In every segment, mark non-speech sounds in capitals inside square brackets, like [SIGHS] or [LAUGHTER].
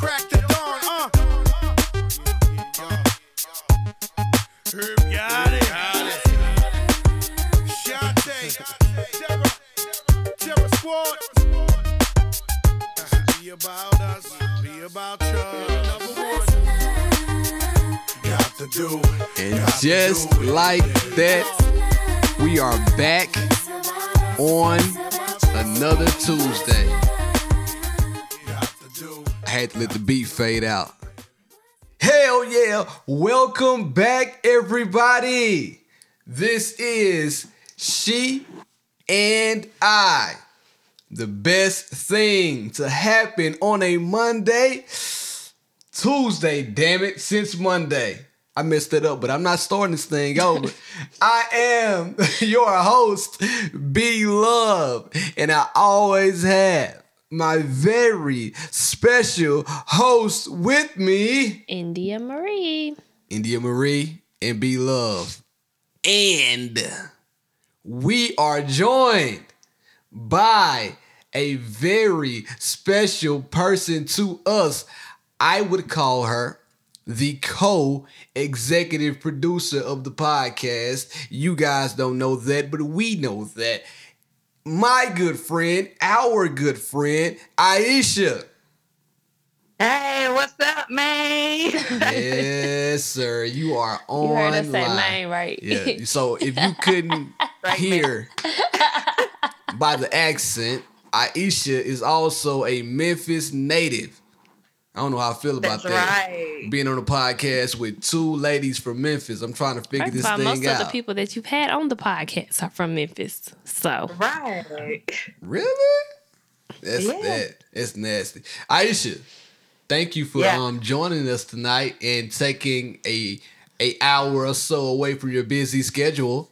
crack the dawn, uh. Herb got it. Shante, Terror, Terror Squad. Be about us, be about you. Got to do. And just like that, we are back on another Tuesday. Got to do. I had to let the beat fade out. Hell yeah! Welcome back, everybody. This is She and I. The best thing to happen on a Monday. Tuesday, damn it, since Monday. I messed it up, but I'm not starting this thing over. [LAUGHS] I am [LAUGHS] your host, B Love, and I always have my very special host with me, India Marie. India Marie and B Love. And we are joined by a very special person to us. I would call her the co executive producer of the podcast. You guys don't know that, but we know that. My good friend, our good friend, Aisha. Hey, what's up, man? Yes, [LAUGHS] sir. You are on. You heard us say mine right. Yeah. So if you [LAUGHS] couldn't Right, hear [LAUGHS] by the accent, Aisha is also a Memphis native. I don't know how I feel about That's that. right. Being on a podcast with two ladies from Memphis, I'm trying to figure First this of all, most thing of the people that you've had on the podcast are from Memphis. So Right. really? That's Yeah. that. It's nasty. Aisha, thank you for Yeah. um joining us tonight and taking a a hour or so away from your busy schedule.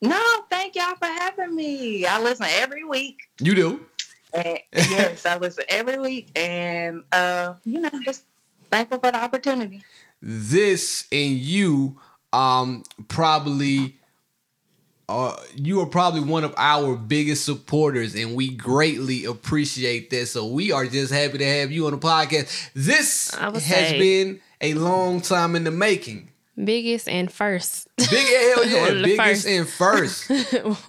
No, thank y'all for having me. I listen every week. You do. And [LAUGHS] yes, I listen every week. And, uh, you know, just thankful for the opportunity. this and you um probably uh you are probably one of our biggest supporters and we greatly appreciate that so we are just happy to have you on the podcast this has say- been a long time in the making biggest and first. big hell yeah [LAUGHS] One of the biggest first. and first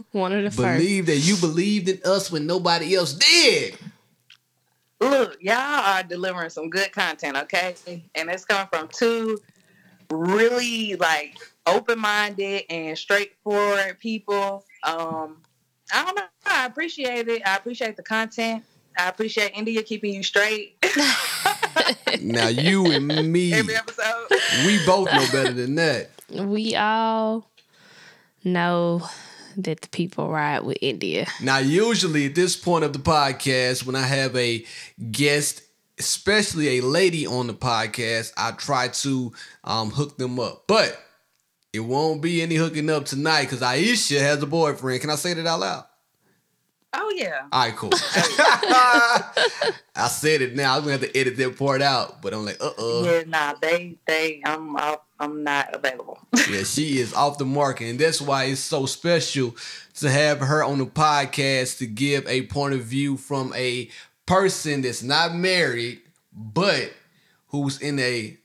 [LAUGHS] One of the first. believe that you believed in us when nobody else did Look, y'all are delivering some good content, okay? And it's coming from two really like open-minded and straightforward people. Um, I don't know. I appreciate it. I appreciate the content. I appreciate India keeping you straight [LAUGHS] now you and me [LAUGHS] every episode. we both know better than that we all know that the people ride with India. Now, usually at this point of the podcast, when I have a guest, especially a lady on the podcast, I try to um, hook them up. But it won't be any hooking up tonight because Aisha has a boyfriend. Can I say that out loud? Oh yeah. All right, cool. [LAUGHS] [LAUGHS] I said it now. I'm gonna have to edit that part out, but I'm like, uh uh Yeah, nah, they they I'm off, I'm not available. [LAUGHS] Yeah, she is off the market, and that's why it's so special to have her on the podcast to give a point of view from a person that's not married, but who's in a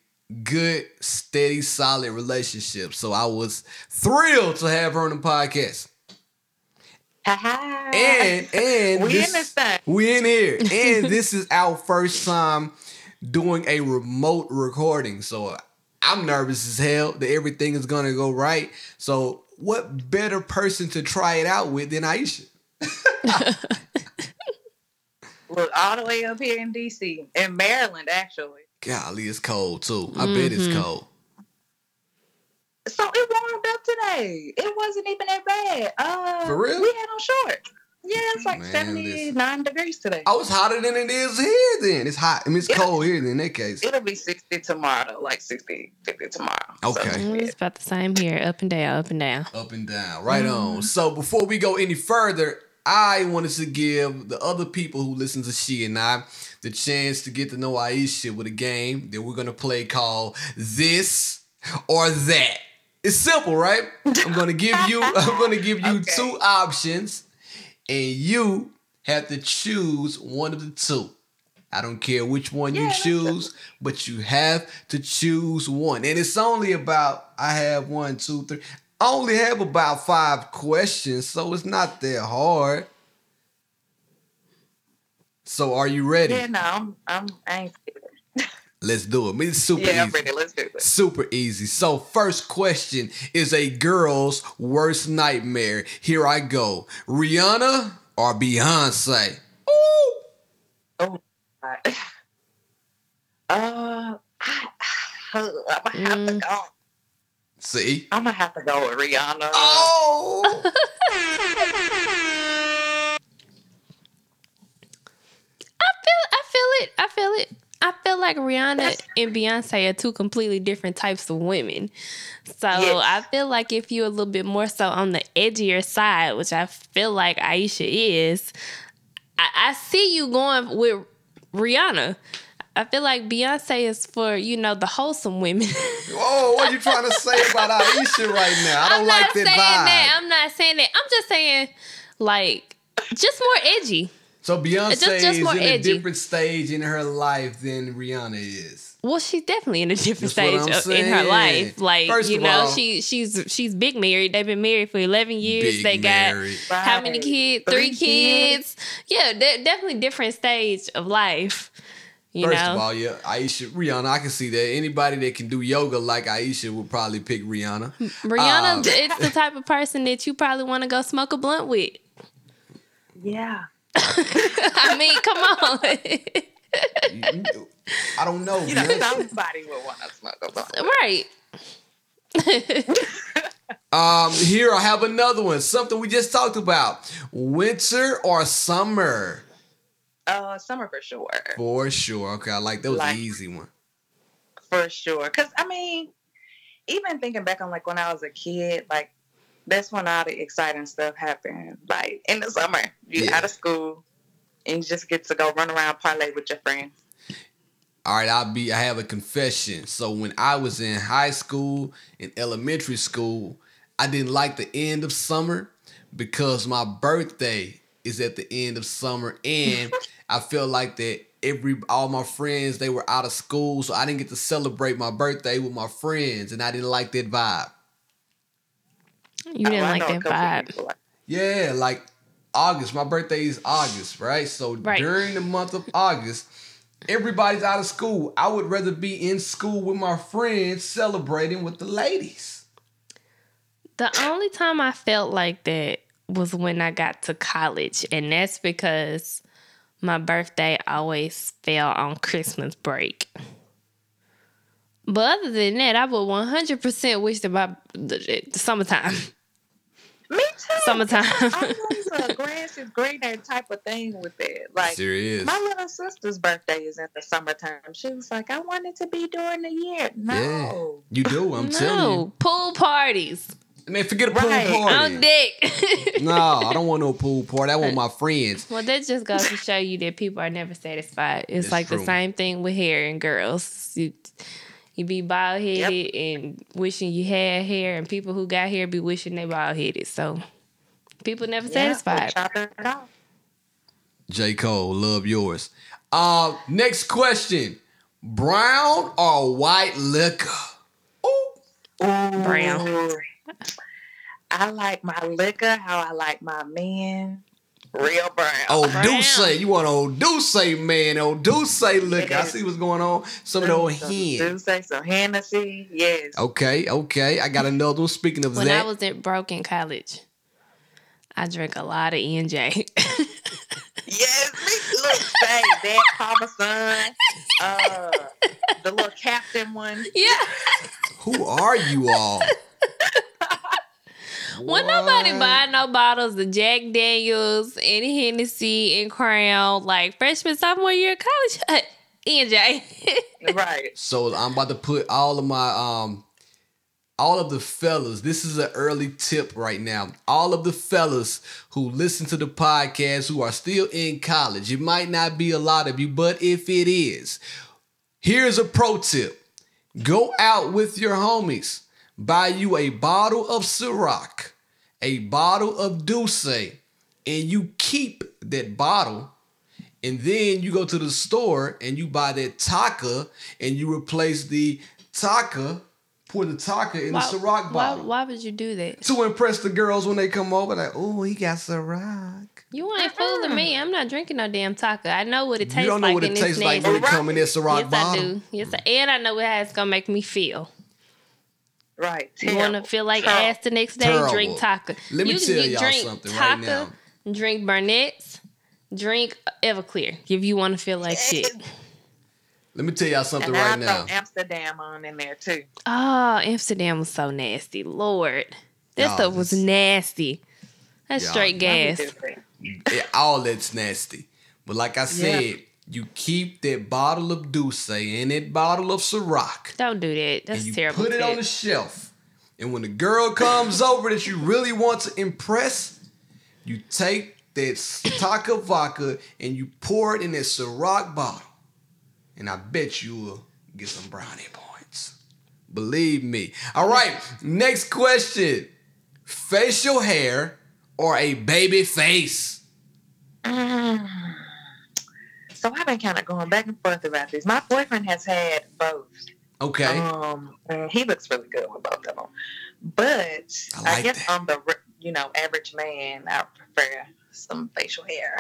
good, steady, solid relationship. So I was thrilled to have her on the podcast. Ha And and We this, in this thing. We in here. [LAUGHS] And this is our first time doing a remote recording. So I'm nervous as hell that everything is gonna go right. So what better person to try it out with than Aisha? [LAUGHS] Look, all the way up here in DC, in Maryland, actually. Golly, it's cold too. I bet it's Mhm. cold. So it warmed up today. It wasn't even that bad. Uh, For real? We had on shorts. Yeah, it's like Man, 79 degrees today. Oh, it's hotter than it is here then. It's hot. I mean it's Yeah. cold here then in that case. It'll be 60 tomorrow, like 60, 50 tomorrow. So, Okay. Mm, It's about the same here, up and down, up and down. Up and down. Right on. So before we go any further, I wanted to give the other people who listen to She and I the chance to get to know Aisha with a game that we're gonna play called This or That. It's simple, right? I'm gonna give you [LAUGHS] I'm gonna give you Okay. two options, and you have to choose one of the two. I don't care which one Yeah, you choose, but you have to choose one. And it's only about, I have one, two, three. I only have about five questions, so it's not that hard. So are you ready? Yeah, no, I'm, I'm I ain't scared. Let's do it. It's super Yeah, easy. ready. Let's do it. Super easy. So, first question is a girl's worst nightmare. Here I go. Rihanna or Beyonce? Ooh. Oh, God. Uh, I, [SIGHS] I'm gonna have to Mm. go. See? I'm gonna have to go with Rihanna. Oh. [LAUGHS] I feel I feel it. I feel it. I feel like Rihanna and Beyonce are two completely different types of women. So Yes. I feel like if you're a little bit more so on the edgier side, which I feel like Aisha is, I, I see you going with Rihanna. I feel like Beyonce is for, you know, the wholesome women. [LAUGHS] Whoa, what are you trying to say about Aisha right now? I don't I'm like not that saying vibe. that. I'm not saying that. I'm just saying, like, just more edgy. So Beyonce Just- just is more in a different stage in her life than Rihanna is. Well, she's definitely in a different That's stage in her life. Like First you of know, all- she she's she's big married. They've been married for eleven years. Big they got married. how many kids? Three, Three kids. Yeah, de- definitely different stage of life. You First know, of all, yeah, Aisha, Rihanna, I can see that. Anybody that can do yoga like Aisha would probably pick Rihanna. Rihanna, um, it's the type of person that you probably want to go smoke a blunt with. Yeah. [LAUGHS] I mean, come on, I don't know. You know, somebody would want to smoke a blunt. right? [LAUGHS] Um, here I have another one. Something we just talked about. Winter or summer? Uh, summer for sure. For sure. Okay, I like that was Like- the easy one. For sure. Cause I mean, even thinking back on like when I was a kid, like that's when all the exciting stuff happened. Like in the summer, you Yeah. out of school and you just get to go run around parlay with your friends. All right, I'll be. I have a confession. So when I was in high school and elementary school, I didn't like the end of summer because my birthday is at the end of summer, and [LAUGHS] I felt like that every all my friends they were out of school, so I didn't get to celebrate my birthday with my friends, and I didn't like that vibe. You didn't Oh, I like know a that vibe. like- Yeah, like August. My birthday is August, right? So Right. during the month of August, everybody's out of school. I would rather be in school with my friends celebrating with the ladies. The only time I felt like that was when I got to college, and that's because my birthday always fell on Christmas break. But other than that, I would 100% wish that my the, the summertime, [LAUGHS] Me too. summertime. I was a grass is greener type of thing with it. Like Serious. my little sister's birthday is in the summertime. She was like, I want it to be during the year. No. You do, I'm telling you. no pool parties you. Man, forget a pool Right. party. on deck. [LAUGHS] no, I don't want no pool party. I want my friends. Well, that just goes to show you that people are never satisfied. It's That's like true. the same thing with hair and girls. You, you be bald headed and wishing you had hair, and people who got hair be wishing they bald headed. So people never Yeah, satisfied. chop it off. J. Cole, love yours. Uh, next question. Brown or white liquor? Ooh. Brown. I like my liquor how I like my men. Real brown. Oh, Brown. D'usse. You want old D'usse, man. Old D'usse liquor. I see what's going on. Some of the old Some hen. D'usse, some Hennessy. Yes. Okay, okay. I got another one. Speaking of When that, I was in broke in college, I drank a lot of E&J. Yes. me- [LAUGHS] Look, say that Paul Masson. Uh, the little captain one. yeah. who are you all? [LAUGHS] When nobody What? buying no bottles of Jack Daniels and Hennessy and Crown, like freshman, sophomore year of college, [LAUGHS] E&J. [LAUGHS] Right. So I'm about to put all of my um all of the fellas, this is an early tip right now. All of the fellas who listen to the podcast who are still in college, it might not be a lot of you, but if it is, here's a pro tip. Go out with your homies, buy you a bottle of Ciroc, a bottle of D'usse, and you keep that bottle And then you go to the store and you buy that Taaka and you replace the Taaka, pour the Taaka in the Ciroc bottle. why would you do that? To impress the girls when they come over, like, oh, he got Ciroc. You ain't uh-uh. fooling me. I'm not drinking no damn Taaka. I know what it tastes like. You don't know like. what it tastes like nasty. when it come in that Ciroc Yes, bottle. I do. Yes, I, and I know how it's gonna make me feel. Right. You want to feel like Terrible. ass the next day? Terrible. Drink Taaka. Let me you, tell you y'all drink something right now. Drink Burnett's. Drink Everclear if you want to feel like shit. Let me tell y'all something And right I now. Amsterdam on in there too. Oh, Amsterdam was so nasty. Lord, that Y'all stuff was nasty. That's straight gas. Yeah, all that's nasty. But like I said, you keep that bottle of D'usse and that bottle of Ciroc. Don't do that. That's and you terrible. put it on the shelf. And when the girl comes [LAUGHS] over that you really want to impress, you take that Taaka vodka and you pour it in that Ciroc bottle. And I bet you will get some brownie points. Believe me. All right, next question. Facial hair or a baby face? Mm. So I've been kind of going back and forth about this. My boyfriend has had both. Okay. Um, he looks really good with both of them. But I I, guess that. on the you know average man, I prefer some facial hair.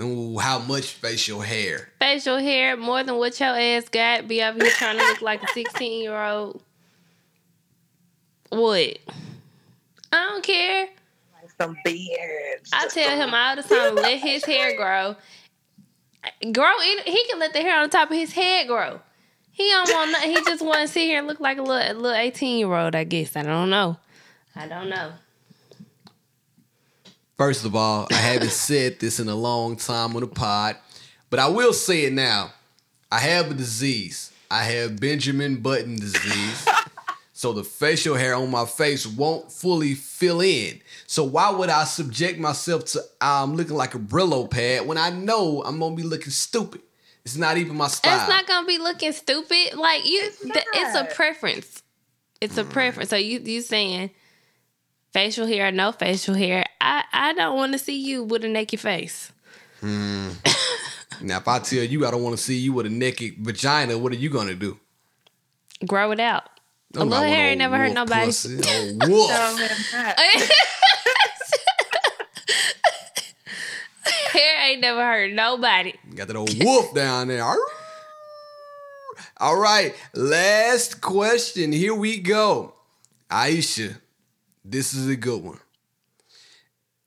Ooh, how much facial hair? Facial hair more than what your ass got. Be up here trying to look like a 16 year old. What? I don't care. Like some beards. I tell some- him all the time, let his hair grow. Grow in, he can let the hair on the top of his head grow. He don't want no- he just want to sit here and look like a little a little 18 year old, I guess. I don't know. I don't know. First of all, I haven't [LAUGHS] said this in a long time on the pod, but I will say it now. I have a disease. I have Benjamin Button disease. [LAUGHS] so the facial hair on my face won't fully fill in. So why would I subject myself to um looking like a Brillo pad when I know I'm gonna be looking stupid? It's not even my style. It's not gonna be looking stupid. Like you, It's th- it's a preference. It's a preference. So you you saying facial hair or no facial hair? I I don't want to see you with a naked face. [LAUGHS] now if I tell you I don't want to see you with a naked vagina, what are you gonna do? Grow it out. A I'm not little hair ain't never hurt nobody. pussy. Oh, [LAUGHS] wolf. [LAUGHS] Hair ain't never hurt nobody. Got that old wolf down there. All right, last question. Here we go. Aisha, this is a good one.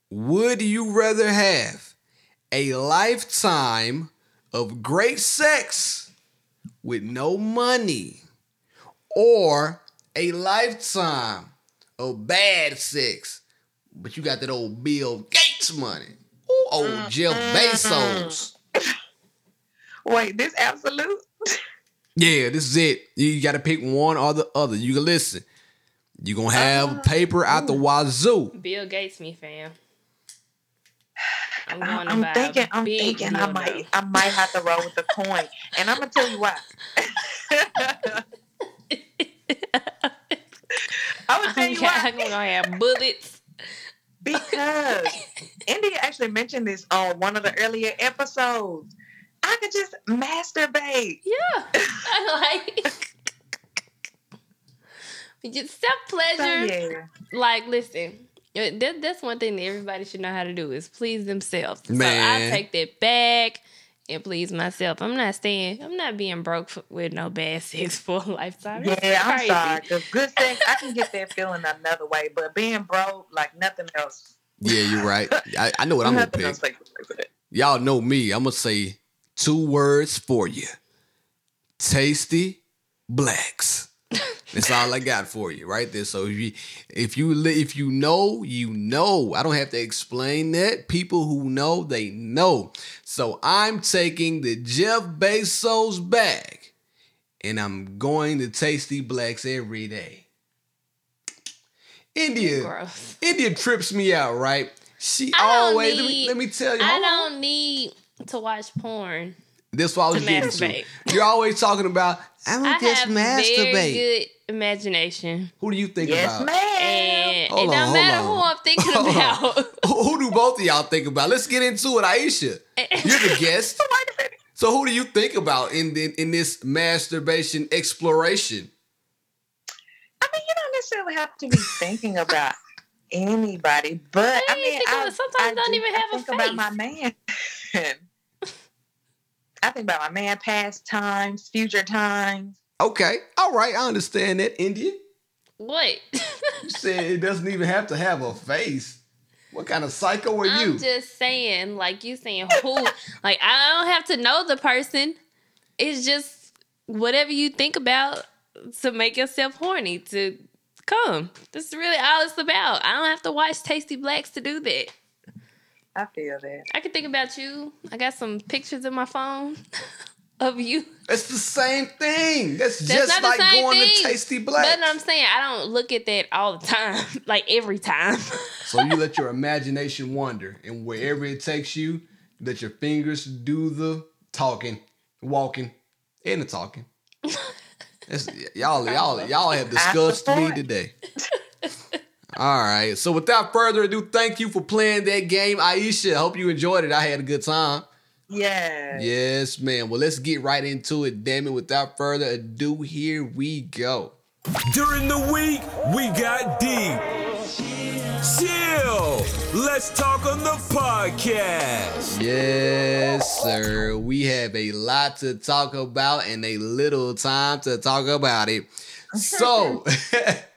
Would you rather have a lifetime of great sex with no money or a lifetime of bad sex, but you got that old Bill Gates money? Ooh, old Jeff mm, Bezos. Mm. Wait, this absolute? Yeah, this is it. You got to pick one or the other. You can listen. You gonna have Uh, paper out the wazoo. Bill Gates, me fam. I'm going I'm, to I'm thinking. I'm thinking. I dildo. might. I might have to roll with the coin, and I'm gonna tell you why. [LAUGHS] [LAUGHS] I'm gonna tell I'm gonna have bullets. Because India actually mentioned this on one of the earlier episodes. I could just masturbate. Yeah, I [LAUGHS] like. [LAUGHS] Just self So, pleasure. yeah. Like, listen, that, that's one thing that everybody should know how to do is please themselves. So Man. I take that back and please myself. I'm not staying. I'm not being broke for, with no bad [LAUGHS] sex for a lifetime. That's Yeah, I'm sorry. Cause good sex, I can get that feeling another way, but being broke, like nothing else. Yeah, you're right. I, I know what I'm gonna nothing pick. else takes place with it. Y'all know me. I'm gonna say two words for you. Tasty blacks. That's all I got for you right there. So if you if you li- if you know, you know. I don't have to explain that. People who know, they know. So I'm taking the Jeff Bezos bag and I'm going to Tasty Blacks every day. India. Gross. India trips me out, right? She always let me, let me tell you. I don't need to watch porn. This what I was to getting to. You're always talking about I'm I gonna just have masturbate. very good imagination, Who do you think Yes, about? ma'am. and Hold it on, don't hold matter on. who I'm thinking [LAUGHS] Hold about. Who, who do both of y'all think about? Let's get into it, Aisha. You're the guest. [LAUGHS] Wait a minute. So who do you think about in in, in this masturbation exploration? I mean, you don't necessarily have to be thinking about anybody, but I you mean, I, sometimes I don't do- even I have a think about my man. [LAUGHS] I think about my man, past times, future times. Okay, all right, I understand that, Indian. What? [LAUGHS] You said it doesn't even have to have a face. What kind of psycho are you? I'm just saying, like you saying who [LAUGHS] like I don't have to know the person. It's just whatever you think about to make yourself horny to come. That's really all it's about. I don't have to watch Tasty Blacks to do that. I feel that. I can think about you. I got some pictures in my phone [LAUGHS] of you. It's the same thing. That's, That's just like going thing. to Tasty Black. But I'm saying I don't look at that all the time, [LAUGHS] like every time. So you let [LAUGHS] your imagination wander, and wherever it takes you, let your fingers do the talking, walking, and the talking. That's, y'all, y'all, y'all have discussed me today. All right. So without further ado, thank you for playing that game, Aisha. Hope you enjoyed it. I had a good time. Yeah. Yes, man. Well, let's get right into it. Damn it. Without further ado, here we go. During the week, we got deep. Chill. Let's talk on the podcast. Yes, sir. We have a lot to talk about and a little time to talk about it. So, [LAUGHS] [LAUGHS]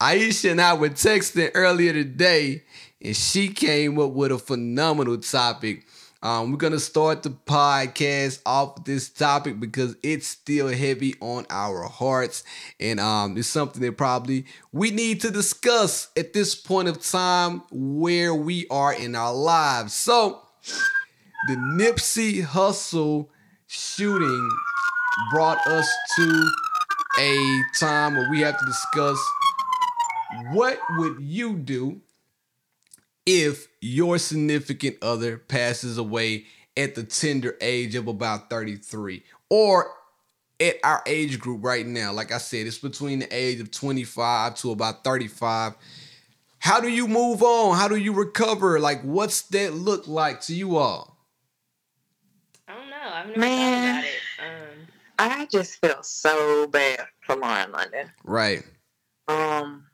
Aisha and I were texting earlier today, and she came up with a phenomenal topic. Um, we're gonna start the podcast off this topic because it's still heavy on our hearts, and um, it's something that probably we need to discuss at this point of time where we are in our lives. So, the Nipsey Hussle shooting brought us to a time where we have to discuss what would you do if your significant other passes away at the tender age of about 33 or at our age group right now like i said it's between the age of 25 to about 35 how do you move on how do you recover like what's that look like to you all I don't know. I've never Man. thought about it. Um, I just feel so bad for Lauren London. right Um,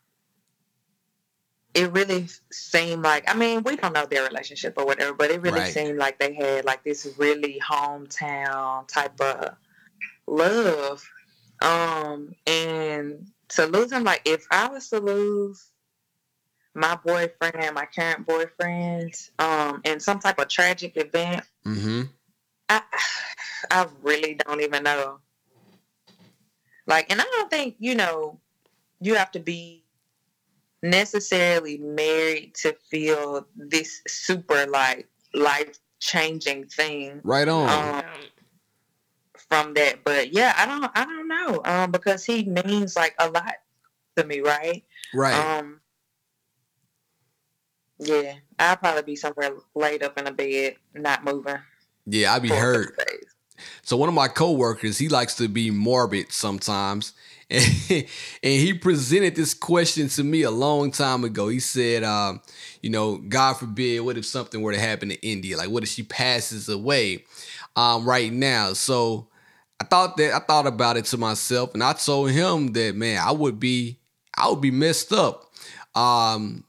it really seemed like I mean we don't know their relationship or whatever, but it really Right. seemed like they had like this really hometown type of love. Um, and to lose him, like if I was to lose my boyfriend my current boyfriend, um, in some type of tragic event, mm-hmm I I really don't even know. Like, and I don't think you know you have to be necessarily married to feel this super like life changing thing right on Um, from that. But yeah, I don't I don't know um, because he means like a lot to me, right? right Um, yeah, I'll probably be somewhere laid up in a bed, not moving. yeah I'd be hurt. So one of my coworkers, he likes to be morbid sometimes. [LAUGHS] And, he presented this question to me a long time ago. He said, um, you know, God forbid, what if something were to happen to India? Like, what if she passes away um, right now? So I thought that I thought about it to myself, and I told him that man, I would be, I would be messed up. Um,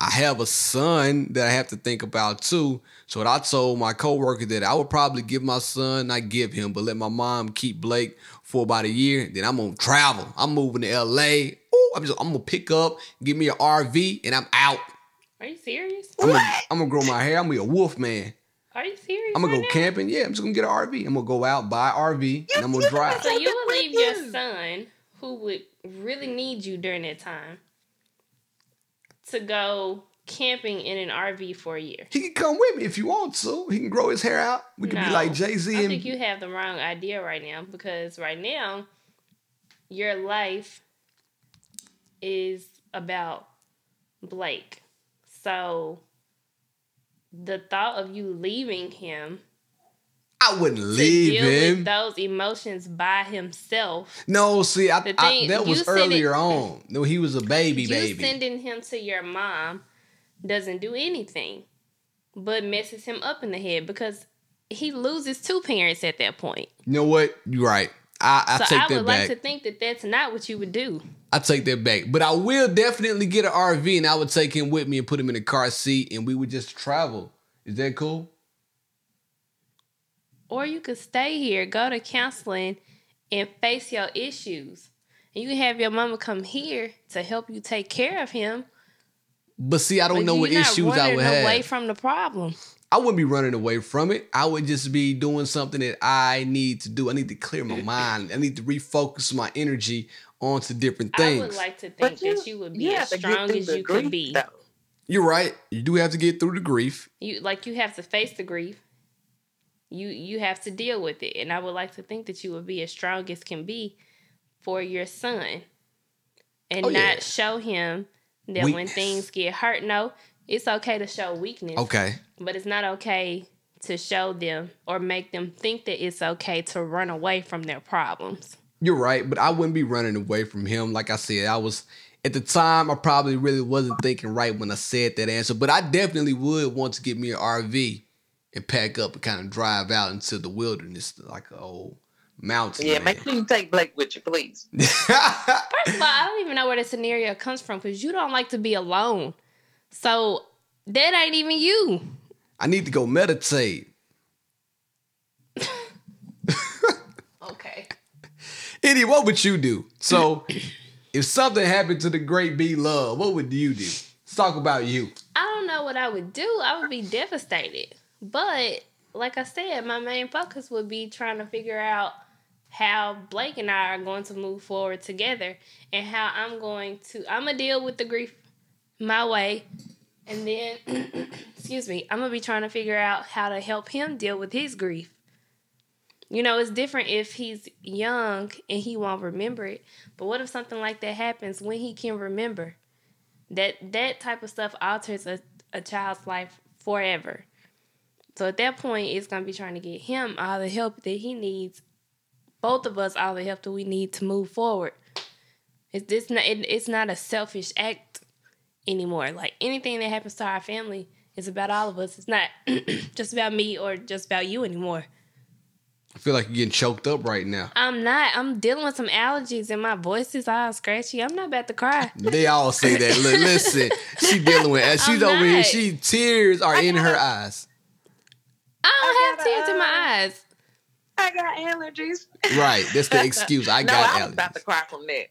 I have a son that I have to think about too. So what I told my coworker that I would probably give my son, not give him, but let my mom keep Blake for about a year. Then I'm gonna travel. I'm moving to LA. Ooh, I'm just I'm gonna pick up, give me an RV, and I'm out. are you serious? I'm gonna, I'm gonna grow my hair. I'm gonna be a wolf man. Are you serious? I'm gonna right go now? camping. Yeah, I'm just gonna get an RV. I'm gonna go out, buy an RV, and I'm gonna drive. So you would leave your son, who would really need you during that time, to go camping in an RV for a year. He can come with me if you want to. He can grow his hair out. We could be like Jay Z I and think you have the wrong idea right now because right now your life is about Blake. So the thought of you leaving him I wouldn't leave him. those emotions by himself, No, see, I, The I- that was send it- earlier on. No, he was a baby, you baby. sending him to your mom doesn't do anything but messes him up in the head because he loses two parents at that point. You know what? You're right. I, I So take I that would back. like to think that that's not what you would do. I take that back. But I will definitely get an RV and I would take him with me and put him in a car seat and we would just travel. Is that cool? Or you could stay here, go to counseling, and face your issues. And you can have your mama come here to help you take care of him. But see, I don't but know what issues I would have. away from the problem. I wouldn't be running away from it. I would just be doing something that I need to do. I need to clear my mind. I need to refocus my energy onto different things. I would like to think But that you would be have as strong as the you could be. though. You're right. You do have to get through the grief. You like you have to face the grief. You you have to deal with it, and I would like to think that you would be as strong as can be for your son, and Oh, not yeah. show him that when things get hurt. No, it's okay to show weakness, Okay. but it's not okay to show them or make them think that it's okay to run away from their problems. You're right, but I wouldn't be running away from him. Like I said, I was at the time I probably really wasn't thinking right when I said that answer, but I definitely would want to get me an RV and pack up and kind of drive out into the wilderness like a old mountain. Yeah, man. make sure you take Blake with you, please. [LAUGHS] First of all, I don't even know where the scenario comes from because you don't like to be alone. So that ain't even you. I need to go meditate. [LAUGHS] Okay. Eddie, what would you do? So, if something happened to the great B Love, what would you do? Let's talk about you. I don't know what I would do. I would be devastated. But like I said, my main focus would be trying to figure out how Blake and I are going to move forward together and how I'm going to I'm gonna deal with the grief my way. And then [CLEARS THROAT] excuse me, I'm gonna be trying to figure out how to help him deal with his grief. You know, it's different if he's young and he won't remember it. But what if something like that happens when he can remember? that that type of stuff alters a, a child's life forever. So at that point, it's gonna be trying to get him all the help that he needs, both of us all the help that we need to move forward. It's this not it, it's not a selfish act anymore. Like anything that happens to our family is about all of us. It's not [CLEARS THROAT] just about me or just about you anymore. I feel like you're getting choked up right now. I'm not. I'm dealing with some allergies and my voice is all scratchy. I'm not about to cry. [LAUGHS] They all say that. Look, listen, she dealing with. [LAUGHS] She's I'm over here. She tears are in her eyes. I don't I have tears in my um, eyes. I got allergies. Right. That's the excuse. I [LAUGHS] no, got I was about to allergies. cry from that.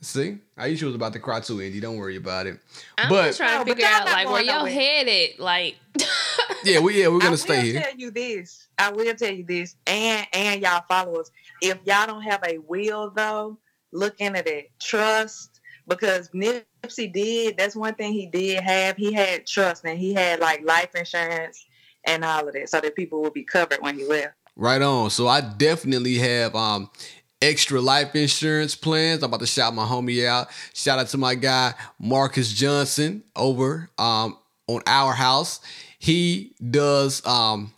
See, Aisha was about to cry too, Andy. Don't worry about it. I'm but just trying to figure y'all out like where going your nowhere. head at. Like, [LAUGHS] yeah, we yeah we're gonna will stay here. I will tell you this. I will tell you this, and and y'all followers. If y'all don't have a will, though, look into that. Trust, because Nipsey did. That's one thing he did have. He had trust, and he had like life insurance and all of that, so that people will be covered when you left. Right on. So I definitely have um extra life insurance plans. I'm about to shout my homie out. Shout out to my guy Marcus Johnson over um on our house. He does um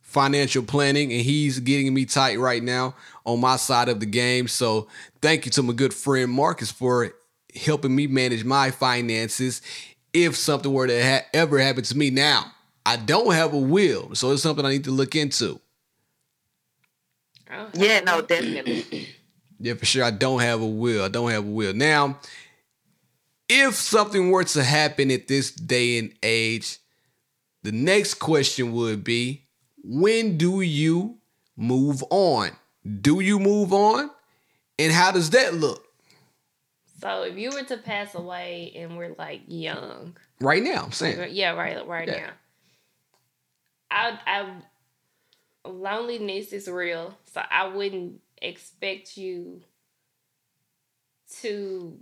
financial planning and he's getting me tight right now on my side of the game. So thank you to my good friend Marcus for helping me manage my finances if something were to ha- ever happen to me now. I don't have a will, so it's something I need to look into. oh, Yeah, no, definitely. [CLEARS THROAT] Yeah, for sure. I don't have a will. I don't have a will. Now, if something were to happen at this day and age, the next question would be when do you move on? Do you move on? And how does that look So if you were to pass away and we're like young, right now? I'm saying. yeah, right, right Yeah. now. I, I, loneliness is real, so I wouldn't expect you to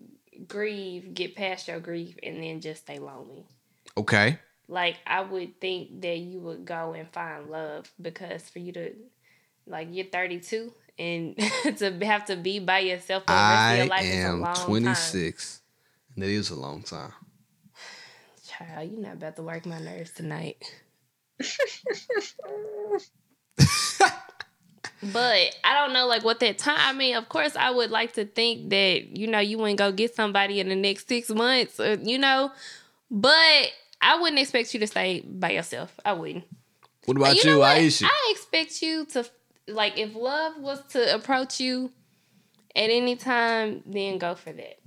grieve, get past your grief, and then just stay lonely. Okay. like I would think that you would go and find love because for you to like you're 32 and [LAUGHS] to have to be by yourself for the rest of I your life is a am long 26. And that is a long time. time. [SIGHS] Child, you're not about to work my nerves tonight. But I don't know like what that time I mean, of course I would like to think that, you know, you wouldn't go get somebody in the next six months, or, you know, but I wouldn't expect you to stay by yourself. I wouldn't. What about you, know what? Aisha? I expect you to like if love was to approach you at any time, then go for that.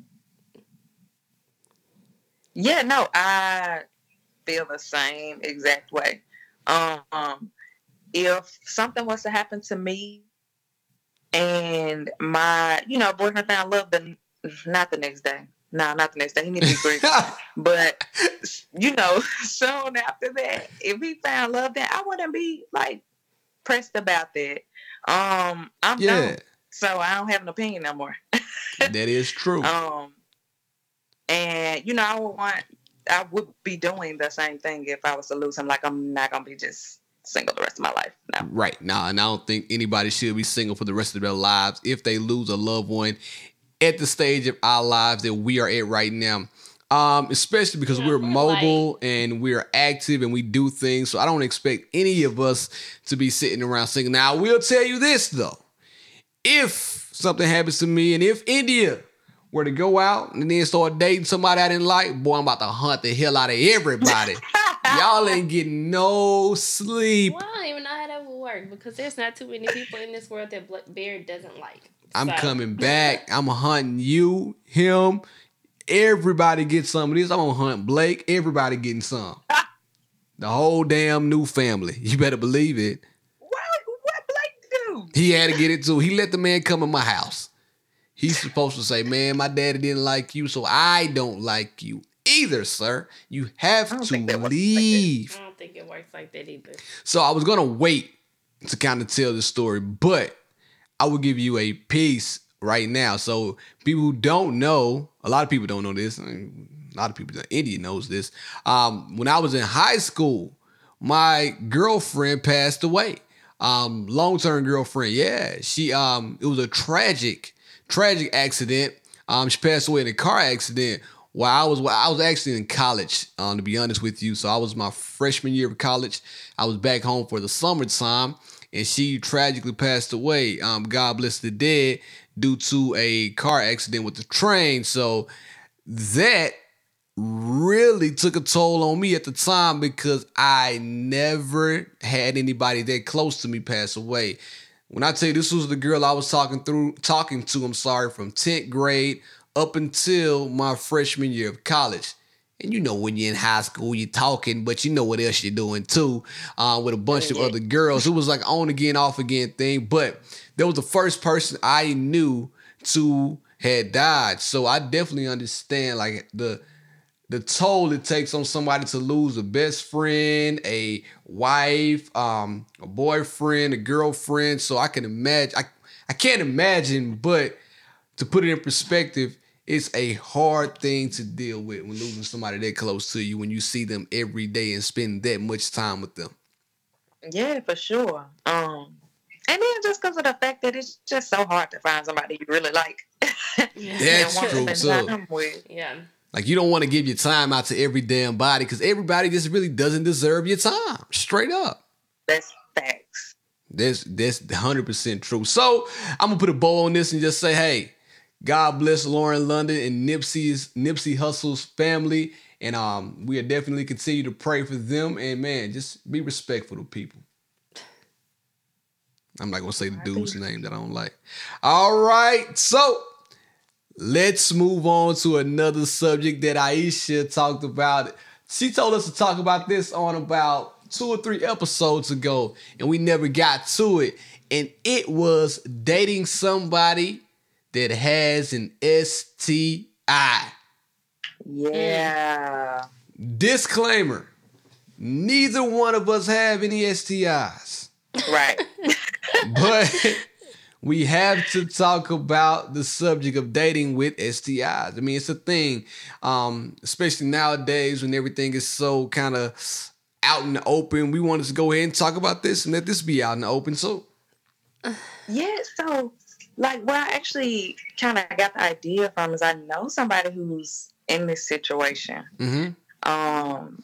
Yeah, no, I feel the same exact way. Um, if something was to happen to me and my, you know, boyfriend found love, then not the next day. No, not the next day. He need to be grieving. [LAUGHS] but you know, [LAUGHS] soon after that, if he found love, then I wouldn't be like pressed about that. Um, I'm yeah, done, so I don't have an opinion no more. [LAUGHS] that is true. Um, and you know, I would want, I would be doing the same thing if I was to lose him. Like I'm not gonna be just single the rest of my life. No. Right now, and I don't think anybody should be single for the rest of their lives if they lose a loved one at the stage of our lives that we are at right now. Um, especially because Yeah, we're we're mobile and we're active and we do things. So I don't expect any of us to be sitting around single. Now, I will tell you this though. If something happens to me and if India were to go out and then start dating somebody I didn't like, boy, I'm about to hunt the hell out of everybody. [LAUGHS] Y'all ain't getting no sleep. Well, I don't even know how that would work because there's not too many people in this world that Bla- Bear doesn't like. I'm So- coming back. I'm hunting you, him. Everybody get some of this. I'm gonna hunt Blake. Everybody getting some. [LAUGHS] The whole damn new family. You better believe it. What? What Blake do? He had to get it too. He let the man come in my house. He's supposed to say, "Man, my daddy didn't like you, so I don't like you either, sir. You have to works like leave." I don't think it works like that either. So I was gonna wait to kind of tell the story, but I will give you a piece right now. So people who don't know, a lot of people don't know this. I mean, a lot of people, India knows this. Um, when I was in high school, my girlfriend passed away. Um, long term girlfriend, yeah. She um, it was a tragic, tragic accident. Um, she passed away in a car accident while I was while I was actually in college. Um, to be honest with you, so I was my freshman year of college. I was back home for the summertime, and she tragically passed away. Um, God bless the dead due to a car accident with the train. So that really took a toll on me at the time because I never had anybody that close to me pass away. When I tell you this was the girl I was talking through talking to, I'm sorry, from 10th grade up until my freshman year of college. And you know when you're in high school, you're talking, but you know what else you're doing too, uh, with a bunch of other girls. It was like on again, off again thing. But that was the first person I knew to had died. So I definitely understand like the the toll it takes on somebody to lose a best friend, a wife, um, a boyfriend, a girlfriend. So I can imagine I, I can't imagine, but to put it in perspective, it's a hard thing to deal with when losing somebody that close to you when you see them every day and spend that much time with them. Yeah, for sure. Um, and then just because of the fact that it's just so hard to find somebody you really like. [LAUGHS] That's and want to true, spend too. with. Yeah. Like you don't want to give your time out to every damn body because everybody just really doesn't deserve your time. Straight up. That's facts. That's that's hundred percent true. So I'm gonna put a bow on this and just say, hey, God bless Lauren London and Nipsey's Nipsey Hussle's family, and um, we are definitely continue to pray for them. And man, just be respectful to people. I'm not gonna say the dude's name that I don't like. All right, so let's move on to another subject that Aisha talked about. She told us to talk about this on about two or three episodes ago, and we never got to it. And it was dating somebody that has an STI. Yeah. Disclaimer neither one of us have any STIs, Right. [LAUGHS] but we have to talk about the subject of dating with STIs. I mean, it's a thing, um, especially nowadays when everything is so kind of out in the open. We wanted to go ahead and talk about this and let this be out in the open. So, yeah. So, like, where I actually kind of got the idea from is I know somebody who's in this situation. mhm. Um,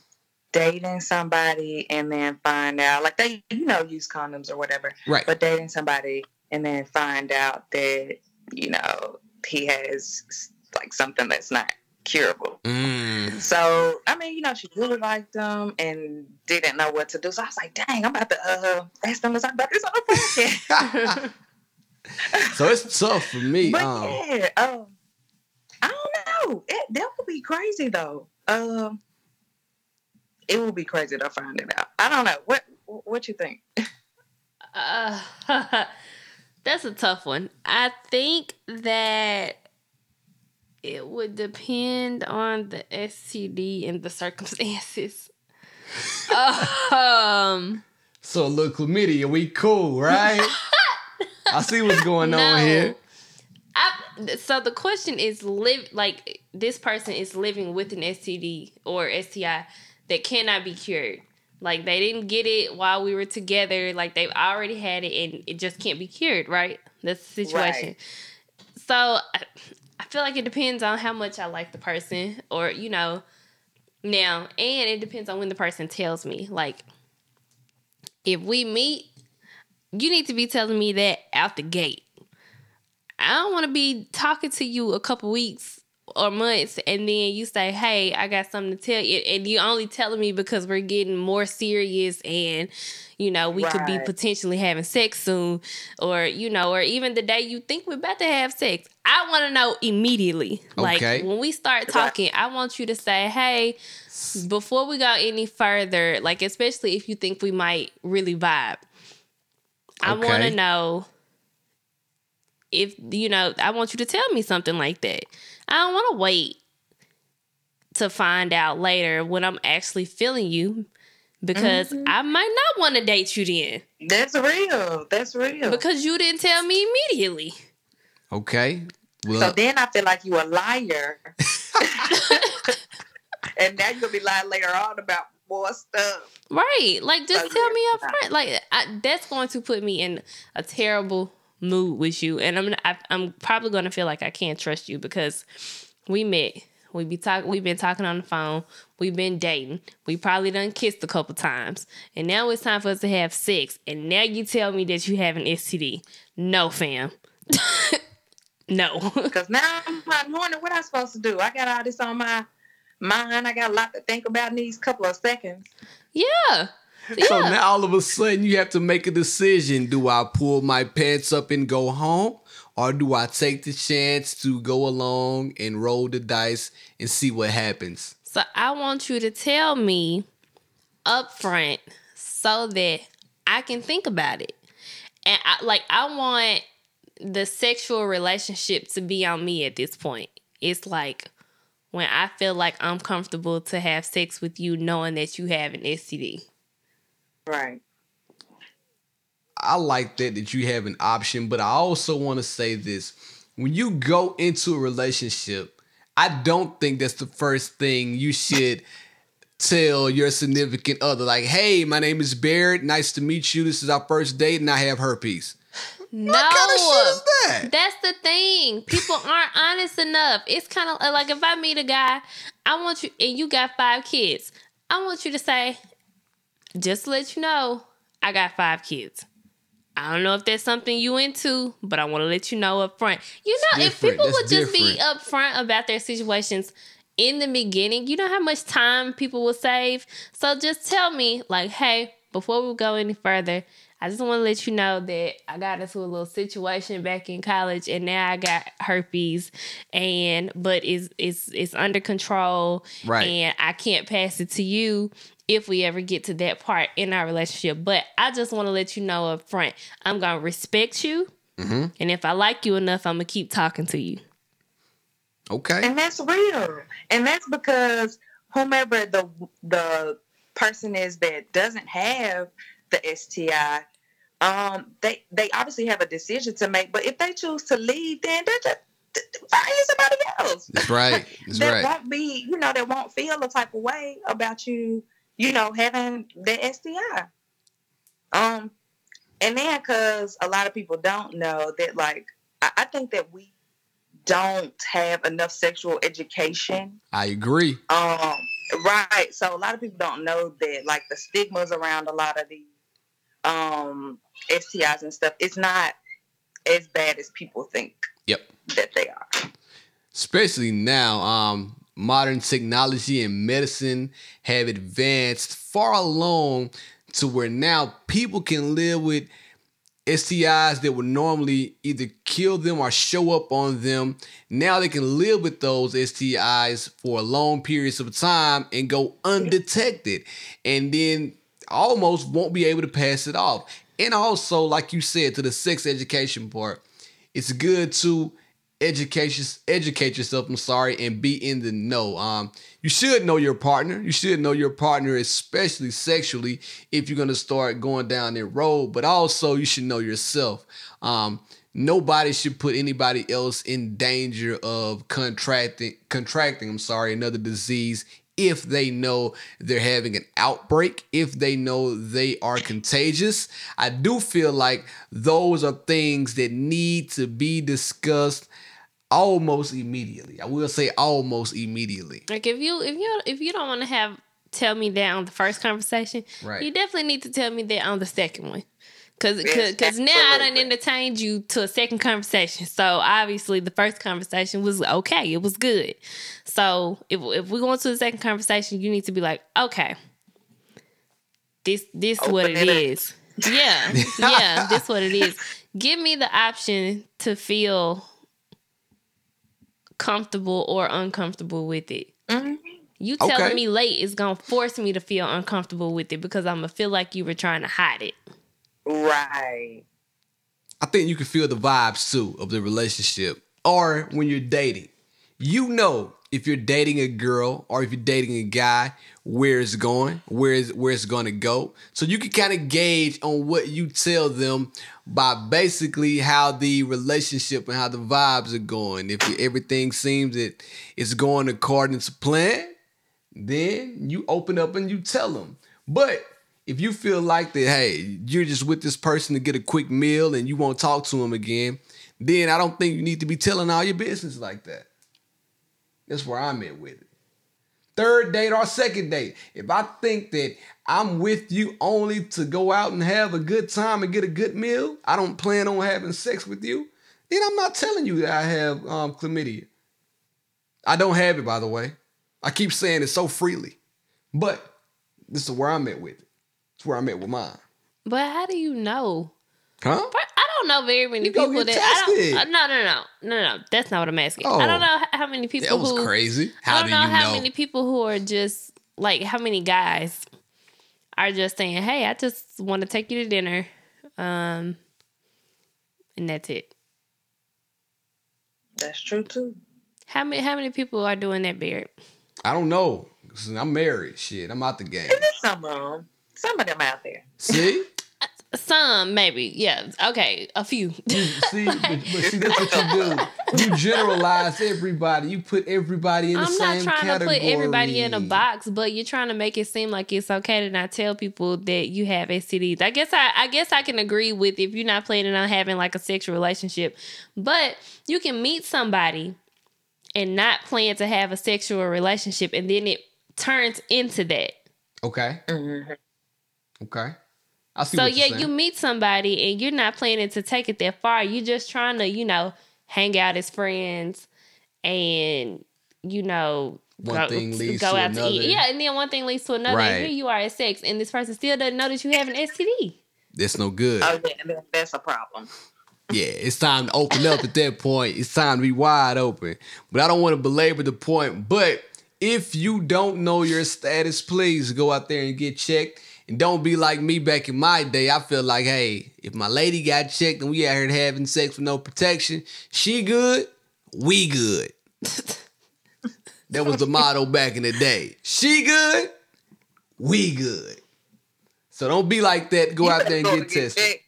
dating somebody and then find out, like, they, you know, use condoms or whatever. right. but dating somebody and then find out that you know he has like something that's not curable Mm. So I mean, you know, she really liked them and didn't know what to do. So I was like, dang, I'm about to uh ask them to talk about this on the podcast. [LAUGHS] so it's tough for me. but Um, yeah, um, I don't know. It, that would be crazy though. Um, it would be crazy to find it out. I don't know. What what you think? [LAUGHS] Uh, [LAUGHS] that's a tough one. I think that it would depend on the STD and the circumstances. [LAUGHS] um, so look, chlamydia, we cool, right? [LAUGHS] I see what's going No. on here. I, so the question is live like this person is living with an STD or STI that cannot be cured. Like they didn't get it while we were together. Like they've already had it and it just can't be cured, right? That's the situation. Right. So I, I feel like it depends on how much I like the person or, you know, now, and it depends on when the person tells me. Like if we meet, you need to be telling me that out the gate. I don't want to be talking to you a couple weeks or months and then you say, "Hey, I got something to tell you," and you only telling me because we're getting more serious and you know we could be potentially having sex soon, or you know, or even the day you think we're about to have sex. I want to know immediately. Like when we start talking, I want you to say, "Hey." Before we go any further, like especially if you think we might really vibe, I want to know if you know. I want you to tell me something like that. I don't want to wait to find out later when I'm actually feeling you, because Mm-hmm. I might not want to date you then That's real. That's real. because you didn't tell me immediately. Okay. Well, so then I feel like you a liar. [LAUGHS] and now you're gonna be lying later on about more stuff. Right. Like just tell me up front. Like I, that's going to put me in a terrible mood with you and I'm I, I'm probably going to feel like I can't trust you because we met. We be talking we've been talking on the phone. We've been dating. We probably done kissed a couple times. And now it's time for us to have sex. And now you tell me that you have an STD. No, fam. [LAUGHS] no. [LAUGHS] Cause now I'm wondering what I'm supposed to do. I got all this on my mind. I got a lot to think about in these couple of seconds. yeah. [LAUGHS] so Yeah. now all of a sudden you have to make a decision. Do I pull my pants up and go home? Or do I take the chance to go along and roll the dice and see what happens? So I want you to tell me up front so that I can think about it. And I, like I want the sexual relationship to be on me at this point. It's like when I feel like I'm comfortable to have sex with you knowing that you have an STD. Right. I like that that you have an option, but I also want to say this. When you go into a relationship, I don't think that's the first thing you should tell your significant other. Like, hey, my name is Barrett. Nice to meet you. This is our first date, and I have herpes. No. What kind of shit is that? That's the thing. People aren't honest enough. It's kind of like if I meet a guy, I want you, and you got five kids. I want you to say, just to let you know, I got five kids. I don't know if that's something you into, but I want to let you know up front. You know, if people That's would just be upfront about their situations in the beginning, you know how much time people will save. So just tell me, like, hey, before we go any further, I just want to let you know that I got into a little situation back in college, and now I got herpes, and but it's it's it's under control, Right. And I can't pass it to you if we ever get to that part in our relationship. But I just want to let you know up front, I'm gonna respect you, Mm-hmm. and if I like you enough, I'm gonna keep talking to you. Okay. And that's real. And that's because whomever the the person is that doesn't have the STI, um, they they obviously have a decision to make. But if they choose to leave, then they're just find somebody else. That's right. [LAUGHS] That's that right. won't be, you know, that won't feel a type of way about you, you know, having the STI. Um, and then because a lot of people don't know that, like, I, I think that we don't have enough sexual education. I agree. Um, right. So a lot of people don't know that, like, the stigmas around a lot of these um STIs and stuff. It's not as bad as people think Yep. that they are. Especially now, um, modern technology and medicine have advanced far along to where now people can live with STIs that would normally either kill them or show up on them. Now they can live with those STIs for a long periods of time and go undetected. And then almost won't be able to pass it off. And also, like you said, to the sex education part, it's good to educate educate yourself. I'm sorry, and be in the know. Um, you should know your partner. You should know your partner, especially sexually, if you're gonna start going down that road. But also, you should know yourself. Um, nobody should put anybody else in danger of contracting contracting. I'm sorry, another disease if they know they're having an outbreak, if they know they are contagious. I do feel like those are things that need to be discussed almost immediately. I will say almost immediately. Like if you if you if you don't want to have tell me that on the first conversation, Right. you definitely need to tell me that on the second one. Cause, Yes, cause, 'cause now I done absolutely. entertained you to a second conversation. So obviously the first conversation was okay. It was good. So if if we go into the second conversation, you need to be like, okay, this this what it Open it up. Yeah, [LAUGHS] yeah, this what it is. Give me the option to feel comfortable or uncomfortable with it. Mhm. You telling Okay. me late is gonna force me to feel uncomfortable with it because I'm gonna feel like you were trying to hide it. Right. I think you can feel the vibes too of the relationship or when you're dating. You know if you're dating a girl or if you're dating a guy where it's going, where is where it's going to go. So you can kind of gauge on what you tell them by basically how the relationship and how the vibes are going. If everything seems that it's going according to plan, then you open up and you tell them. But if you feel like that, hey, you're just with this person to get a quick meal and you won't talk to them again, then I don't think you need to be telling all your business like that. That's where I'm at with it. Third date or second date. If I think that I'm with you only to go out and have a good time and get a good meal, I don't plan on having sex with you, then I'm not telling you that I have um, chlamydia. I don't have it, by the way. I keep saying it so freely. But this is where I'm at with it. It's where I'm at with mine. But how do you know? Huh? But I don't know very many You people that tested. I don't. No, no, no, no, no. That's not what I'm asking. Oh. I don't know how many people. That was who, crazy. I How don't do know you how know? many people who are just like how many guys are just saying, "Hey, I just want to take you to dinner," um, and that's it. That's true too. How many? How many people are doing that, Barrett? I don't know. I'm married. Shit, I'm out the game. There's some of them. Some of them out there. See? [LAUGHS] Some, maybe, yeah. Okay, a few. [LAUGHS] see, but, but [LAUGHS] see, that's what you do. You generalize everybody. You put everybody in the I'm not trying category. to put everybody in a box, but you're trying to make it seem like it's okay to not tell people that you have STDs. I guess I, I guess I can agree with if you're not planning on having like a sexual relationship, but you can meet somebody and not plan to have a sexual relationship, and then it turns into that. Okay. Mhm. Okay. I see So what yeah, you're you meet somebody and you're not planning to take it that far. You're just trying to, you know, hang out as friends and you know One thing leads go to out to another. eat. Yeah, and then one thing leads to another. Right. And here you are at sex, and this person still doesn't know that you have an STD. That's no good. Oh yeah, that's a problem. Yeah, it's time to open up at that point. It's time to be wide open. But I don't want to belabor the point. But if you don't know your status, please go out there and get checked. And don't be like me back in my day. I feel like, hey, if my lady got checked and we out here having sex with no protection, she good, we good. that was the motto back in the day. She good, we good. So don't be like that. Go You out there and go get tested.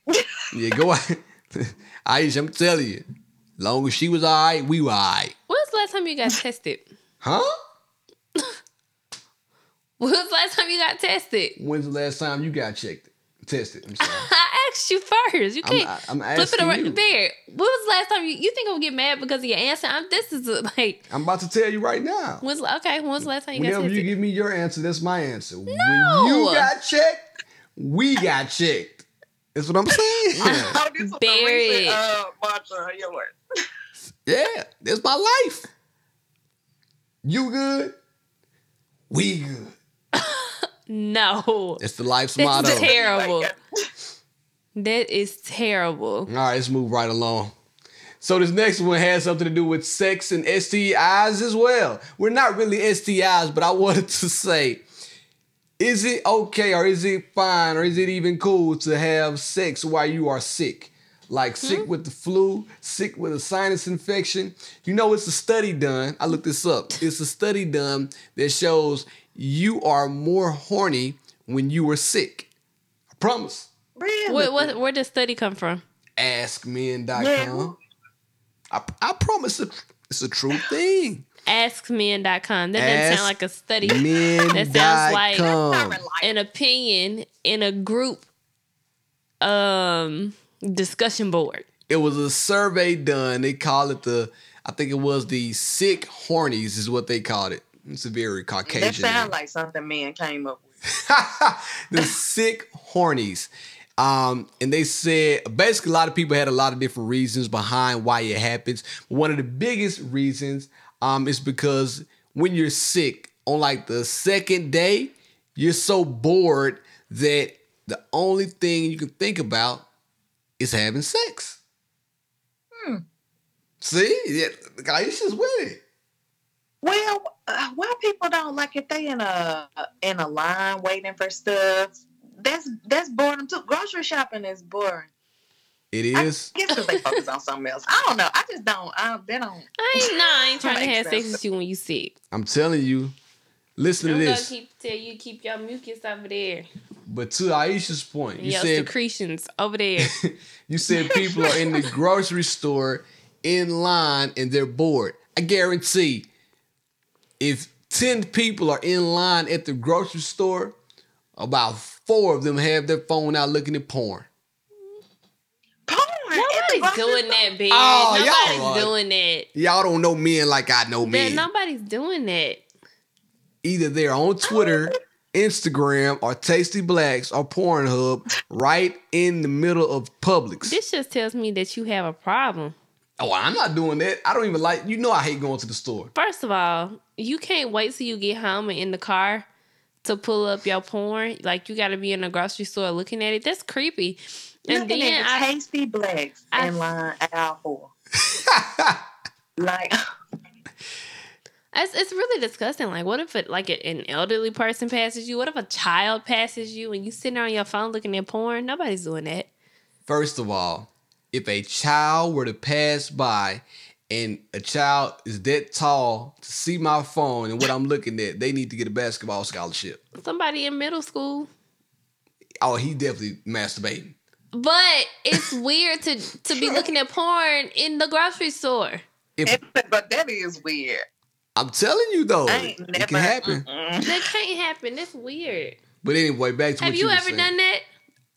Yeah, go out. [LAUGHS] Aisha, I'm telling you. Long as she was all right, we were all right. When's the last time you got tested? Huh? [LAUGHS] When's the last time you got tested? When's the last time you got checked? Tested. I'm [LAUGHS] sorry. I asked you first. You I'm, can't I- I'm flip it around. you. Bear, when was the last time you? You think I'm gonna get mad because of your answer? I'm, this is a, like, I'm about to tell you right now. when's okay? When's the last time you got Whenever tested? you give me your answer, that's my answer. When No. you got checked, we got checked. That's what I'm saying. Oh, [LAUGHS] this was a Barry. recent, uh, march of yeah, that's my life. You good? We good. No. It's the life's That's motto. terrible. That is terrible. All right, let's move right along. So this next one has something to do with sex and STIs as well. We're not really STIs, but I wanted to say, is it okay or is it fine or is it even cool to have sex while you are sick? Like sick hmm? with the flu, sick with a sinus infection. You know, it's a study done. I looked this up. It's a study done that shows you are more horny when you were sick. I promise. Really? What, what, where did study come from? askmen.com. Yeah. I, I promise it, it's a true thing. AskMen.com. That doesn't sound like a study. Men.com. [LAUGHS] That sounds like Not reliable. an opinion in a group um discussion board. It was a survey done. They call it the, I think it was the sick hornies is what they called it. It's a very Caucasian. That sounds like something men came up with. [LAUGHS] the sick hornies. Um, and they said basically a lot of people had a lot of different reasons behind why it happens. One of the biggest reasons um is because when you're sick on like the second day, you're so bored that the only thing you can think about is having sex. See, yeah, Aisha's with it. Well, uh, why people don't like if they in a in a line waiting for stuff? That's that's boredom too. Grocery shopping is boring. It is. I is. guess because they focus on something else. I don't know. I just don't. I don't, they don't. I ain't no, I ain't [LAUGHS] trying to have sex with you when you sick. I'm telling you. Listen I'm to this. keep tell you keep your mucus over there. But to Aisha's point, point, you your said secretions over there. [LAUGHS] you said people are in the grocery store in line and they're bored. I guarantee if 10 people are in line at the grocery store, about four of them have their phone out looking at porn. Porn. at the Nobody's doing that, bitch. Oh, y'all nobody's doing that. Y'all don't know men like I know That men. nobody's doing that. Either they're on Twitter, Instagram, or Tasty Blacks or Pornhub right in the middle of Publix. This just tells me that you have a problem. Oh, I'm not doing that. I don't even like, you know, I hate going to the store. First of all, you can't wait till you get home and in the car to pull up your porn. Like you got to be in a grocery store looking at it. That's creepy. And Looking then at the I, tasty blacks I- in line aisle four. [LAUGHS] like it's, it's really disgusting. Like, what if it, like an elderly person passes you? What if a child passes you and you sitting there on your phone looking at porn? Nobody's doing that. First of all, if a child were to pass by and a child is that tall to see my phone and what I'm looking at, they need to get a basketball scholarship. Somebody in middle school. Oh, he definitely masturbating. But it's weird to to be looking at porn in the grocery store. If [LAUGHS] but that is weird. I'm telling you though, I it ain't never can happen. mm-mm. That can't happen. That's weird. But anyway, back to Have what you were ever saying. done that?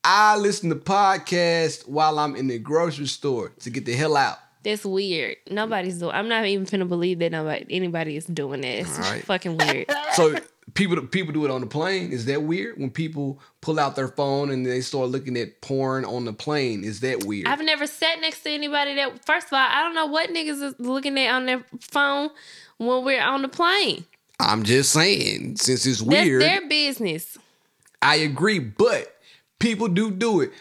I listen to podcasts while I'm in the grocery store to get the hell out. That's weird. Nobody's doing. I'm not even finna believe that nobody anybody is doing that. It's right. fucking weird. [LAUGHS] So people people do it on the plane. Is that weird? When people pull out their phone and they start looking at porn on the plane, is that weird? I've never sat next to anybody that. First of all, I don't know what niggas is looking at on their phone when we're on the plane. I'm just saying, since it's That's weird, their business, I agree, but people do do it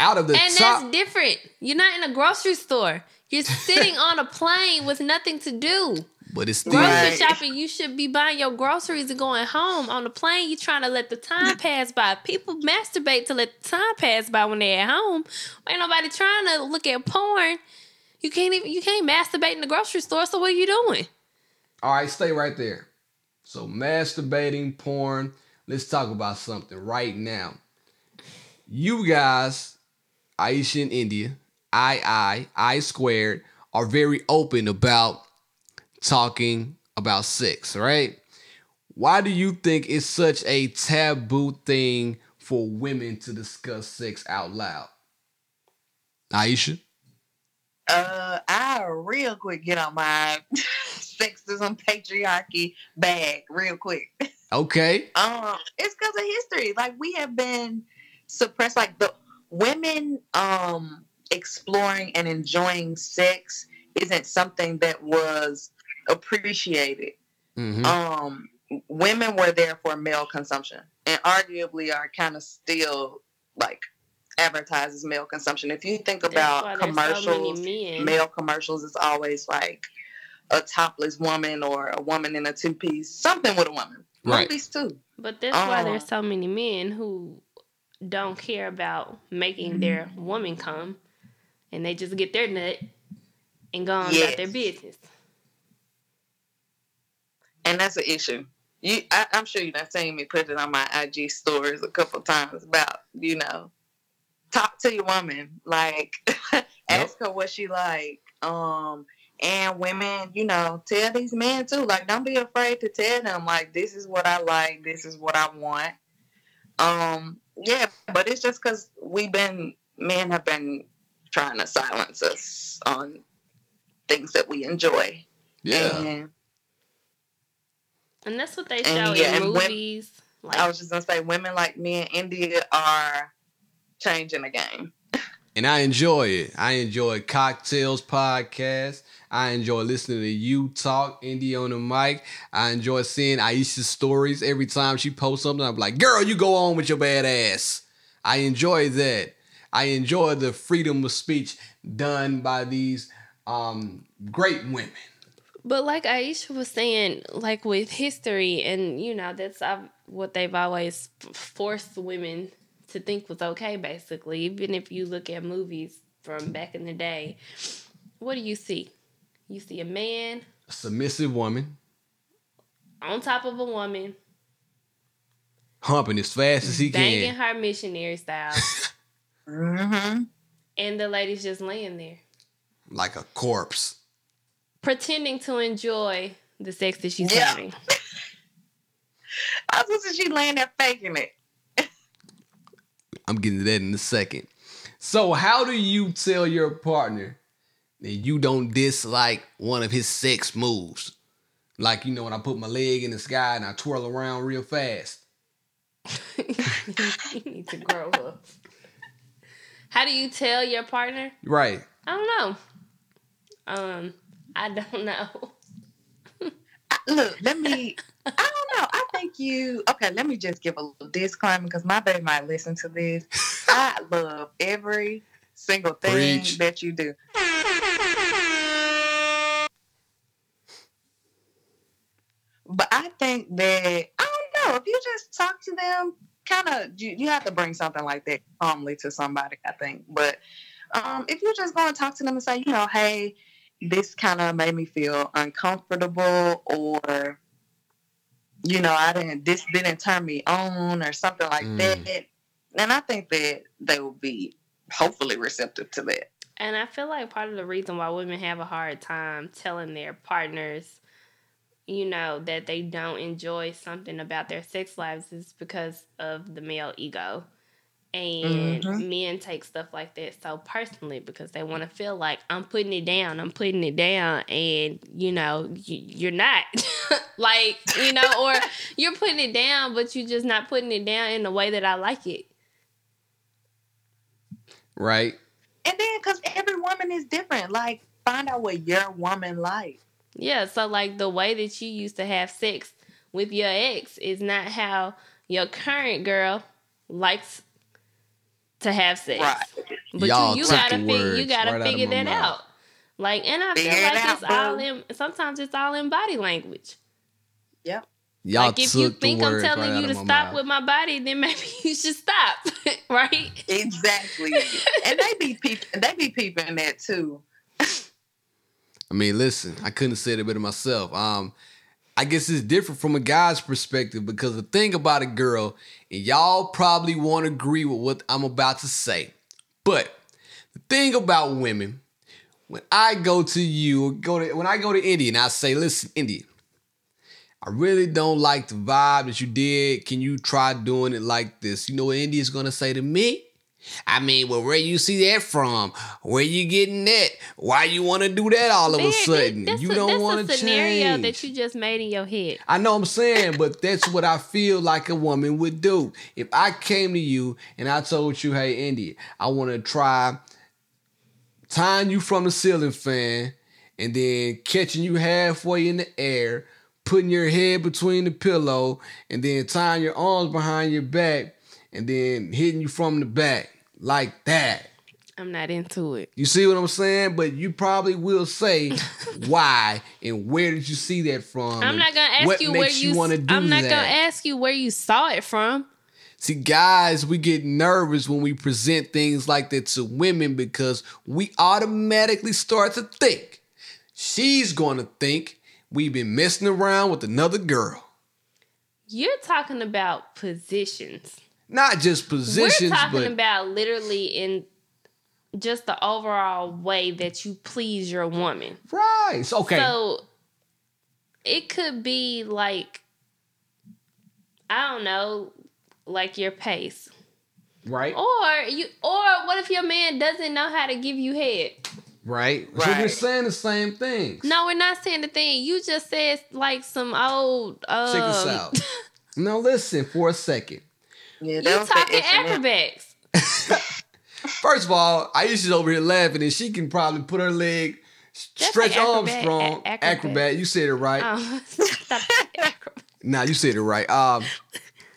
out of the and top. that's different. You're not in a grocery store. You're sitting [LAUGHS] on a plane with nothing to do. but it's still Grocery Right. shopping, you should be buying your groceries and going home. On the plane, you're trying to let the time [LAUGHS] pass by. People masturbate to let the time pass by when they're at home. Ain't nobody trying to look at porn. You can't even you can't masturbate in the grocery store. So what are you doing? all right. Stay right there. So masturbating, porn. Let's talk about something right now. You guys, Aisha and India, I I I squared are very open about talking about sex, right? Why do you think it's such a taboo thing for women to discuss sex out loud? Aisha? Uh, I real quick get on my [LAUGHS] sexism patriarchy bag real quick. Okay. Um, it's because of history. Like we have been suppressed. Like the women um exploring and enjoying sex isn't something that was appreciated Mhm. um, women were there for male consumption, and arguably are kind of still like advertises male consumption. If you think about there's so commercials, male commercials is always like a topless woman or a woman in a two piece, something with a woman. Right. Movies too. But that's why Uh. there's so many men who don't care about making their woman come, and they just get their nut and go on about their business. and that's an issue. You, I, I'm sure you've not seen me put it on my IG stories a couple times about, you know, talk to your woman, like [LAUGHS] ask her what she like. Um, and women, you know, tell these men too, like don't be afraid to tell them, like this is what I like, this is what I want. Um, yeah, but it's just because we've been men have been trying to silence us on things that we enjoy. Yeah. And And that's what they And show yeah, in and when- movies. like I was just gonna say, women like me in India are changing the game. and I enjoy it. I enjoy Cocktails Podcast. I enjoy listening to you talk, Indy on the mic. I enjoy seeing Aisha's stories every time she posts something. I'm like, girl, you go on with your bad ass. I enjoy that. I enjoy the freedom of speech done by these um, great women. But like Aisha was saying, like with history, and you know, that's uh, what they've always forced women to think was okay, basically. Even if you look at movies from back in the day, what do you see? You see a man A submissive woman on top of a woman, humping as fast as he can, banging her missionary style, [LAUGHS] Mm-hmm. and the lady's just laying there, Like a corpse. pretending to enjoy the sex that she's Yeah. having. [LAUGHS] I was just she laying there faking it. I'm getting to that in a second. So, how do you tell your partner that you don't dislike one of his sex moves? Like, you know, when I put my leg in the sky and I twirl around real fast. [LAUGHS] you need to grow up. How do you tell your partner? Right. I don't know. Um, I don't know. Look, let me. I don't know. I think you. Okay, let me just give a little disclaimer because my baby might listen to this. I love every single thing Preach. that you do. But I think that I don't know if you just talk to them, kind of you, you have to bring something like that calmly to somebody. I think, but um, if you just go and talk to them and say, you know, hey, this kind of made me feel uncomfortable, or you know, I didn't this didn't turn me on, or something like Mm. that. And I think that they will be hopefully receptive to that. And I feel like part of the reason why women have a hard time telling their partners, you know, that they don't enjoy something about their sex lives is because of the male ego. And Mhm. men take stuff like that so personally because they want to feel like I'm putting it down, I'm putting it down, and you know, you, you're not. [LAUGHS] like, you know, or [LAUGHS] you're putting it down, but you're just not putting it down in the way that I like it. Right. And then, because every woman is different, like find out what your woman like. Yeah, so like the way that you used to have sex with your ex is not how your current girl likes to have sex. Right. But Y'all you, you took gotta the fig- you gotta right figure that mouth. out. Like, and I Figure feel it like out, it's all in. Sometimes it's all in body language. Yep. Y'all like if took you think I'm telling right you to stop mouth. with my body, then [LAUGHS] maybe you should stop, [LAUGHS] right? Exactly. and they be peeping. They be peeping that too. I mean, listen, I couldn't have said it better myself. Um, I guess it's different from a guy's perspective because the thing about a girl, and y'all probably won't agree with what I'm about to say, but the thing about women, when I go to you, go to when I go to India and I say, listen, India, I really don't like the vibe that you did. Can you try doing it like this? You know what India's gonna say to me? I mean, well, where you see that from? Where you getting that? Why you want to do that all of a sudden? that's You a- don't that's want a to scenario change. that you just made in your head. I know I'm saying, but that's what I feel like a woman would do. If I came to you and I told you, hey, India, I want to try tying you from the ceiling fan and then catching you halfway in the air, putting your head between the pillow and then tying your arms behind your back and then hitting you from the back like that. I'm not into it. You see what I'm saying? But you probably will say [LAUGHS] why and where did you see that from? I'm not gonna ask you where makes you. want to do I'm not that. gonna ask you where you saw it from. See, guys, we get nervous when we present things like that to women because we automatically start to think she's going to think we've been messing around with another girl. You're talking about positions. Not just positions, We're talking but about literally in just the overall way that you please your woman. right. So, okay. So it could be like I don't know, like your pace. right. Or you or what if your man doesn't know how to give you head? Right. So we're Right. saying the same things. No, we're not saying the thing. You just said like some old um, Check this out. [LAUGHS] now listen for a second. Yeah, You don't talking acrobats. [LAUGHS] First of all, Aisha's over here laughing and she can probably put her leg That's stretch like Armstrong. acrobat- a- acrobat. acrobat. You said it right. Oh, [LAUGHS] stop. Nah, you said it right. Um,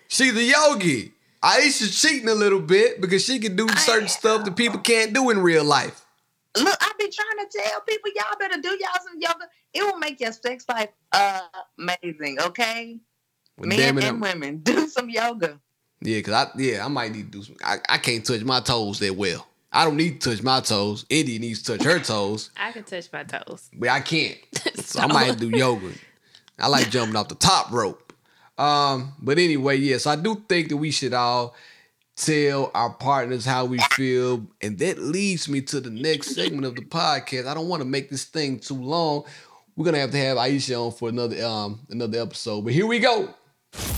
she's a yogi. Aisha's cheating a little bit because she can do certain stuff that people can't do in real life. Look, I've been trying to tell people y'all better do y'all some yoga. It will make your sex life uh, amazing, okay? Well, Men damn it, and I'm- women, [LAUGHS] do some yoga. Yeah, cause I yeah I might need to do some. I, I can't touch my toes that well. I don't need to touch my toes. Indy needs to touch her toes, I can touch my toes. but I can't. [LAUGHS] So I might do yoga. I like jumping off the top rope. Um, but anyway, yes, I do think that we should all tell our partners how we feel, and that leads me to the next segment of the podcast. I don't want to make this thing too long. We're gonna have to have Aisha on for another um another episode. But here we go.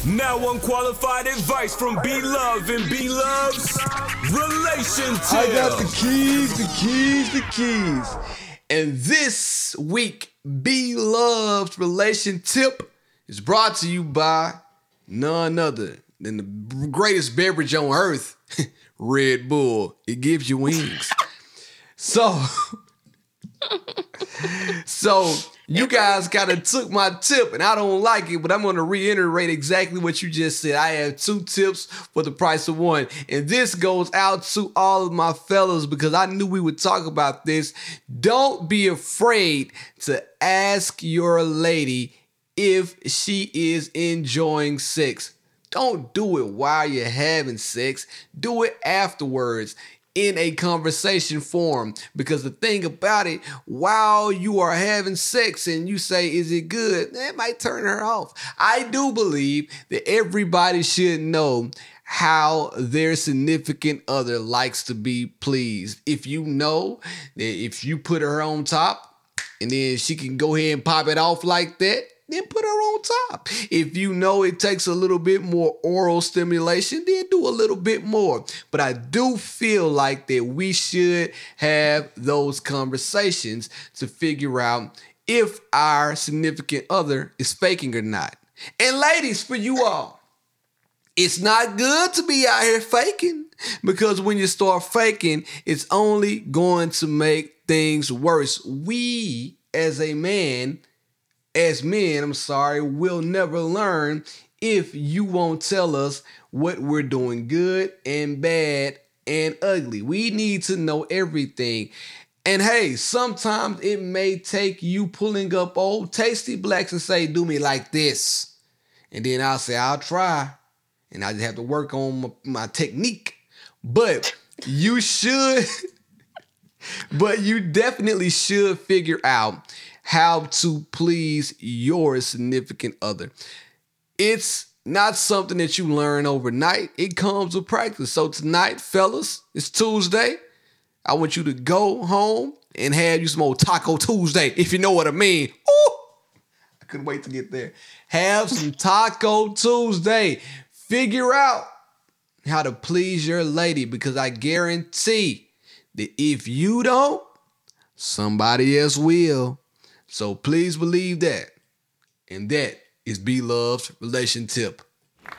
Now unqualified advice from B Love and B Love's relationship. I got the keys, the keys, the keys. And this week, B Love's relation tip is brought to you by none other than the greatest beverage on earth, [LAUGHS] Red Bull. It gives you wings. [LAUGHS] so, [LAUGHS] so you guys kind of took my tip, and I don't like it, but I'm going to reiterate exactly what you just said. I have two tips for the price of one, and this goes out to all of my fellas because I knew we would talk about this. Don't be afraid to ask your lady if she is enjoying sex. Don't do it while you're having sex. Do it afterwards in a conversation form. Because the thing about it, while you are having sex and you say, Is it good? That might turn her off. I do believe that everybody should know how their significant other likes to be pleased. If you know that if you put her on top, and then she can go ahead and pop it off like that, then put her on top. If you know it takes a little bit more oral stimulation, then do a little bit more. But I do feel like that we should have those conversations to figure out if our significant other is faking or not. And ladies, for you all, it's not good to be out here faking because when you start faking, it's only going to make things worse. We, as a man, as men, I'm sorry, we'll never learn if you won't tell us what we're doing good and bad and ugly. We need to know everything. And hey, sometimes it may take you pulling up old tasty blacks and say, do me like this. And then I'll say, I'll try. And I just have to work on my, my technique. But you should, [LAUGHS] but you definitely should figure out how to please your significant other. It's not something that you learn overnight. It comes with practice. So tonight, fellas, it's Tuesday. I want you to go home and have you some old Taco Tuesday, if you know what I mean. Ooh, I couldn't wait to get there. Have some Taco Tuesday. Figure out how to please your lady because I guarantee that if you don't, somebody else will. So please believe that. And that is B Love's relation tip. I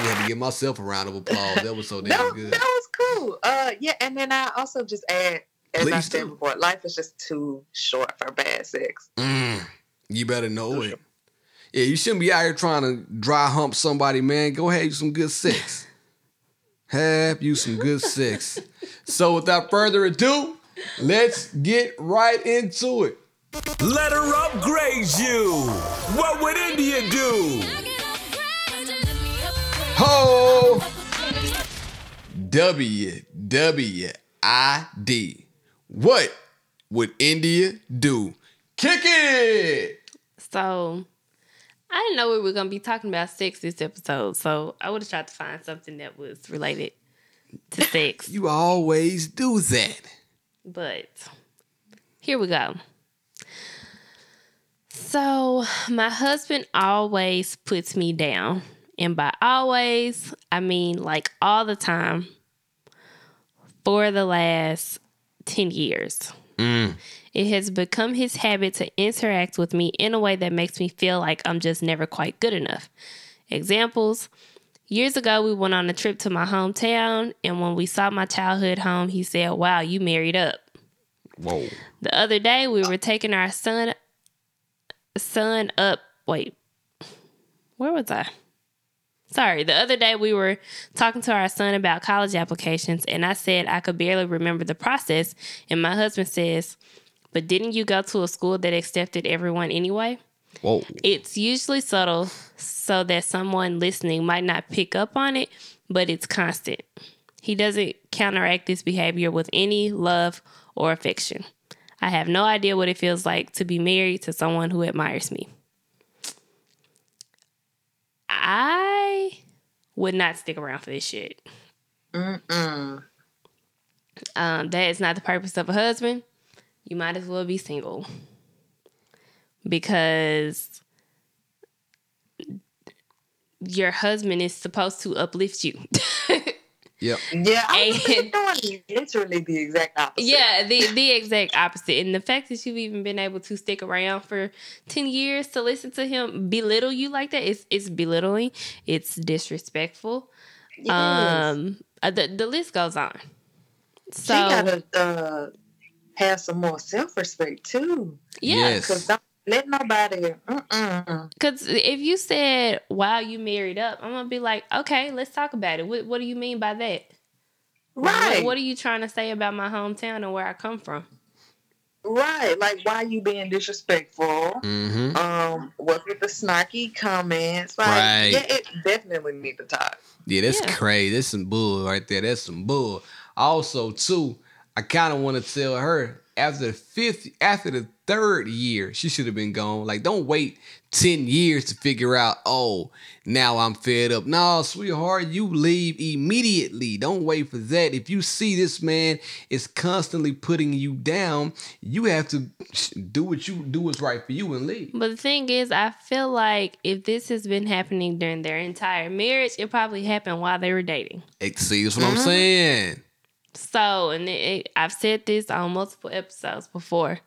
just had to give myself a round of applause. That was so damn was- good. that was cool. Uh, yeah, and then I also just add As I Please said do. before, life is just too short for bad sex. Mm, you better know it. Yeah, you shouldn't be out here trying to dry hump somebody, man. Go ahead, you some good sex. [LAUGHS] Have you some good sex. So without further ado, let's get right into it. Let her upgrade you. What would India do? Ho! W W I D. What would India do? Kick it! So I didn't know we were gonna be talking about sex this episode, so I would have tried to find something that was related to [LAUGHS] sex. You always do that. But here we go. So, my husband always puts me down. And by always, I mean like all the time for the last 10 years. Mm. It has become his habit to interact with me in a way that makes me feel like I'm just never quite good enough. Examples Years ago, we went on a trip to my hometown, and when we saw my childhood home, he said, Wow, you married up. Whoa. The other day we were taking our son son up wait. Where was I? Sorry, the other day we were talking to our son about college applications and I said I could barely remember the process and my husband says, "But didn't you go to a school that accepted everyone anyway?" Whoa. It's usually subtle so that someone listening might not pick up on it, but it's constant. He doesn't counteract this behavior with any love or affection. I have no idea what it feels like to be married to someone who admires me. I would not stick around for this shit. Um, that is not the purpose of a husband. You might as well be single. Because your husband is supposed to uplift you. [LAUGHS] Yep. Yeah, I was And- doing literally the exact opposite. yeah, the the exact opposite. And the fact that you've even been able to stick around for 10 years to listen to him belittle you like that is it's belittling. It's disrespectful. Yes. Um uh, the the list goes on. she gotta uh, have some more self respect too. yeah, Yes. Cause don't let nobody. Because if you said, wow, you married up, I'm going to be like, okay, let's talk about it. What, what do you mean by that? Right. What, what are you trying to say about my hometown and where I come from? right. Like, why you being disrespectful? Mm-hmm. Um, what's with the snarky comments? Like, Right. yeah, it definitely need to talk. Yeah, that's Yeah. crazy. That's some bull right there. That's some bull. Also, too, I kind of want to tell her after the fifth, after the third year, she should have been gone. Like, don't wait ten years to figure out. Oh, now I'm fed up. No, sweetheart, you leave immediately. Don't wait for that. If you see this man is constantly putting you down, you have to do what you do what's right for you and leave. But the thing is, I feel like if this has been happening during their entire marriage, it probably happened while they were dating. See, that's what I'm mm-hmm. saying. So, and it, it- I've said this on multiple episodes before.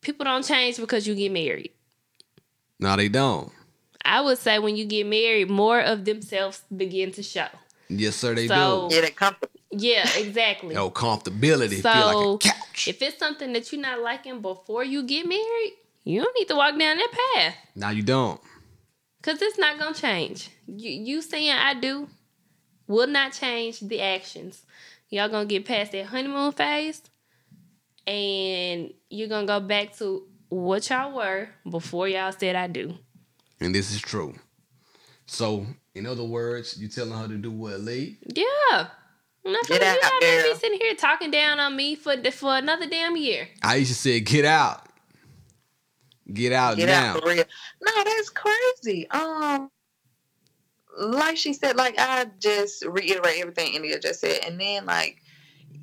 People don't change because you get married. No, they don't. I would say when you get married, more of themselves begin to show. Yes, sir, they So- do. Yeah, that comfortable. Yeah, exactly. No comfortability. So Feel like a couch. if it's something that you're not liking before you get married, you don't need to walk down that path now you don't. because it's not gonna change. You you saying I do will not change the actions. Y'all gonna get past that honeymoon phase, and you're gonna go back to what y'all were before y'all said I do. And this is true. So, in other words, you telling her to do what, Lee? Yeah. I'm not Get gonna, out you're not be sitting here talking down on me for for another damn year. Aisha said, get out. Get out Get now. out for real. No, that's crazy. Um, like she said, like I just reiterate everything India just said, and then like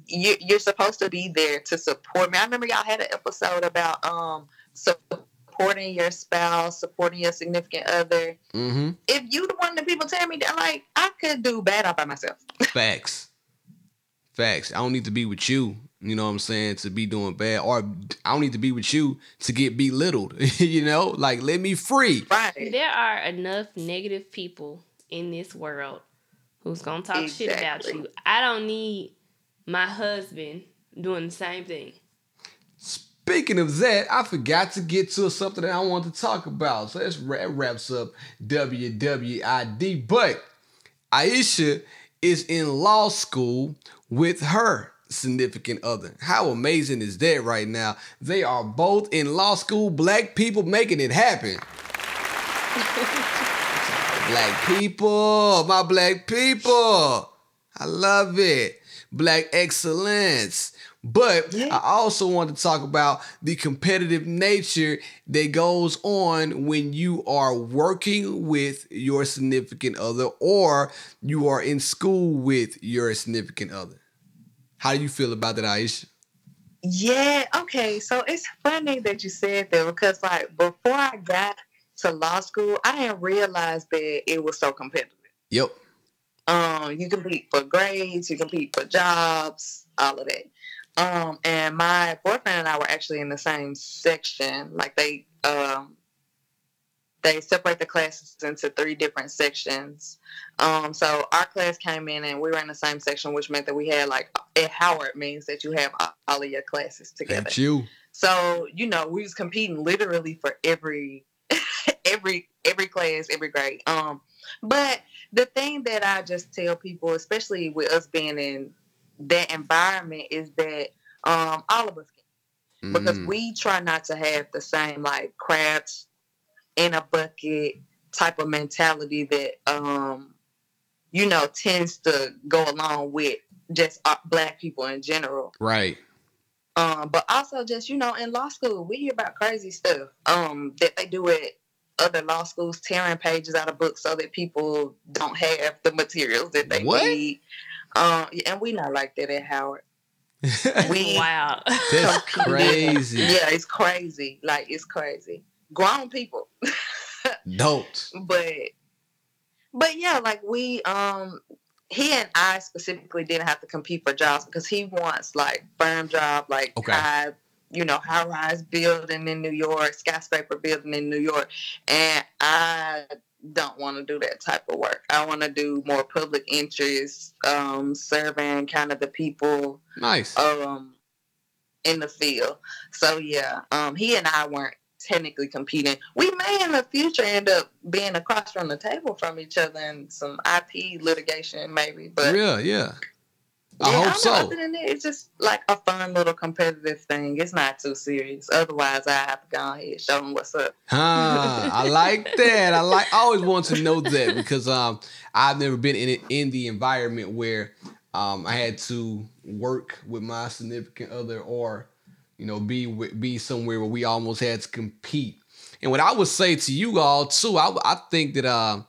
you you're supposed to be there to support me. I remember y'all had an episode about um supporting your spouse, supporting your significant other. Mm-hmm. If you the one that people tell me that like I could do bad all by myself. [LAUGHS] Facts. Facts. I don't need to be with you, you know what I'm saying, to be doing bad. Or I don't need to be with you to get belittled. [LAUGHS] you know? Like let me free. Right. There are enough negative people in this world who's gonna talk shit about you. I don't need my husband doing the same thing. Speaking of that, I forgot to get to something that I want to talk about. So that's that wraps up WWID. But Aisha is in law school with her significant other. How amazing is that right now? They are both in law school, black people making it happen. [LAUGHS] black people, my black people. I love it. Black excellence. But Yeah. I also want to talk about the competitive nature that goes on when you are working with your significant other or you are in school with your significant other. How do you feel about that, Iesha? Yeah, okay. So it's funny that you said that because like before I got to law school, I didn't realize that it was so competitive. Yep. Um, you compete for grades, you compete for jobs, all of that. Um, and my boyfriend and I were actually in the same section. Like they um they separate the classes into three different sections. Um, so our class came in and we were in the same section, which meant that we had like at Howard means that you have all- of your classes together. That's you. So you know, we was competing literally for every [LAUGHS] every every class, every grade. Um, but the thing that I just tell people, especially with us being in that environment, is that um, all of us can because Mm. we try not to have the same like crabs in a bucket type of mentality that um you know tends to go along with just uh, black people in general right. um, but also just you know, in law school, we hear about crazy stuff um, that they do at other law schools, tearing pages out of books so that people don't have the materials that they What? need. Um, and we not like that at Howard. [LAUGHS] We wow. That's crazy. yeah, it's crazy. Like it's crazy. Grown people, [LAUGHS] Don't. but but yeah, like we um he and I specifically didn't have to compete for jobs because he wants like firm job, like Okay. high, you know, high rise building in New York, skyscraper building in New York, and I don't want to do that type of work. I want to do more public interest, um, serving kind of the people Nice. um in the field. So yeah, um he and I weren't technically competing. We may in the future end up being across from the table from each other in some IP litigation maybe. But yeah, yeah. I yeah, hope so. Other than that, it's just like a fun little competitive thing. It's not too serious. Otherwise, I have to go ahead and show them what's up. Huh, I like [LAUGHS] that. I like. I always want to know that because um, I've never been in it in the environment where um, I had to work with my significant other or you know be with, be somewhere where we almost had to compete. And what I would say to you all too, I I think that uh,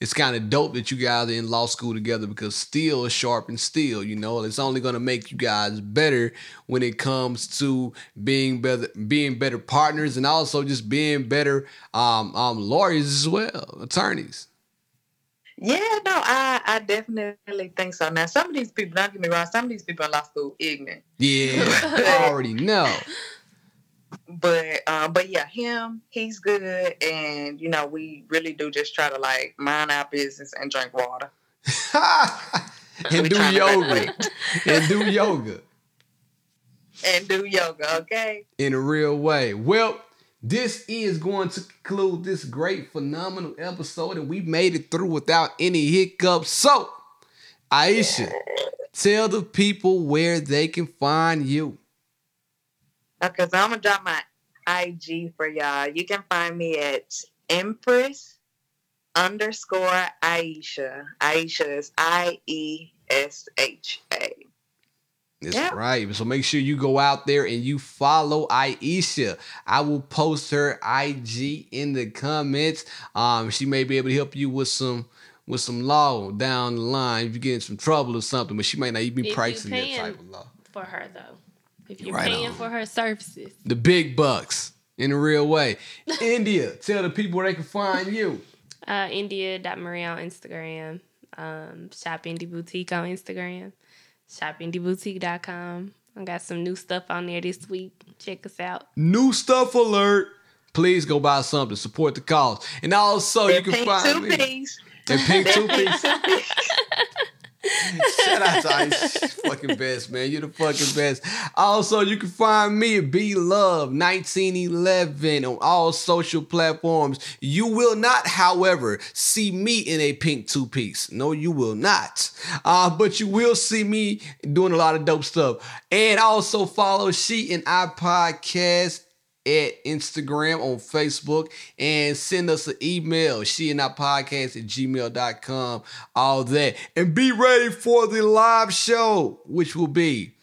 it's kind of dope that you guys are in law school together because steel is sharp and steel. You know, it's only gonna make you guys better when it comes to being better, being better partners, and also just being better um, um, lawyers as well, attorneys. Yeah, no, I, I definitely think so. Now, some of these people, don't get me wrong, some of these people in law school ignorant. Yeah, I already know. [LAUGHS] but um, but yeah, him, he's good, and you know, we really do just try to like mind our business and drink water [LAUGHS] and do trying to yoga. [LAUGHS] and do yoga. and do yoga. Okay. in a real way. Well, this is going to conclude this great, phenomenal episode, and we made it through without any hiccups. So, Iesha, tell the people where they can find you. Okay, so I'm gonna drop my IG for y'all. You can find me at Empress underscore Iesha. Iesha is I E S H A. That's Yeah. right. So make sure you go out there and you follow Iesha. I will post her IG in the comments. Um, she may be able to help you with some with some law down the line if you get in some trouble or something, but she might not even If be you practicing that type of law. for her though. If you're Right paying on. for her services. the big bucks in a real way. India, tell the people where they can find you. Uh India.Marie on Instagram. Um Shop Indie Boutique on Instagram. ShopIndieBoutique.com. I got some new stuff on there this week. Check us out. New stuff alert. Please go buy something. Support the cause. And also you can find two me. piece. And pink [LAUGHS] two That pink piece. [LAUGHS] Shout out to Ice. Fucking best, man. You're the fucking best. Also, you can find me at B Love 1911 on all social platforms. You will not, however, see me in a pink two piece. No, you will not. Uh, but you will see me doing a lot of dope stuff. And also follow She and I podcast at Instagram, on Facebook, and send us an email, she and I podcast at gmail.com, all that. And be ready for the live show, which will be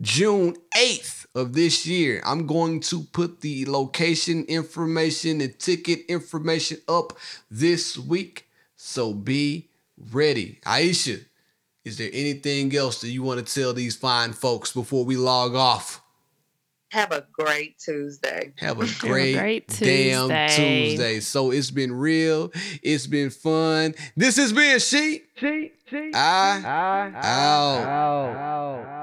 June 8th of this year. I'm going to put the location information and ticket information up this week. So be ready. Iesha, is there anything else that you want to tell these fine folks before we log off? Have a great Tuesday. [LAUGHS] Have a great, great damn Tuesday. Tuesday. So it's been real. It's been fun. This has been She. She, she, I, I, out. out, out, out.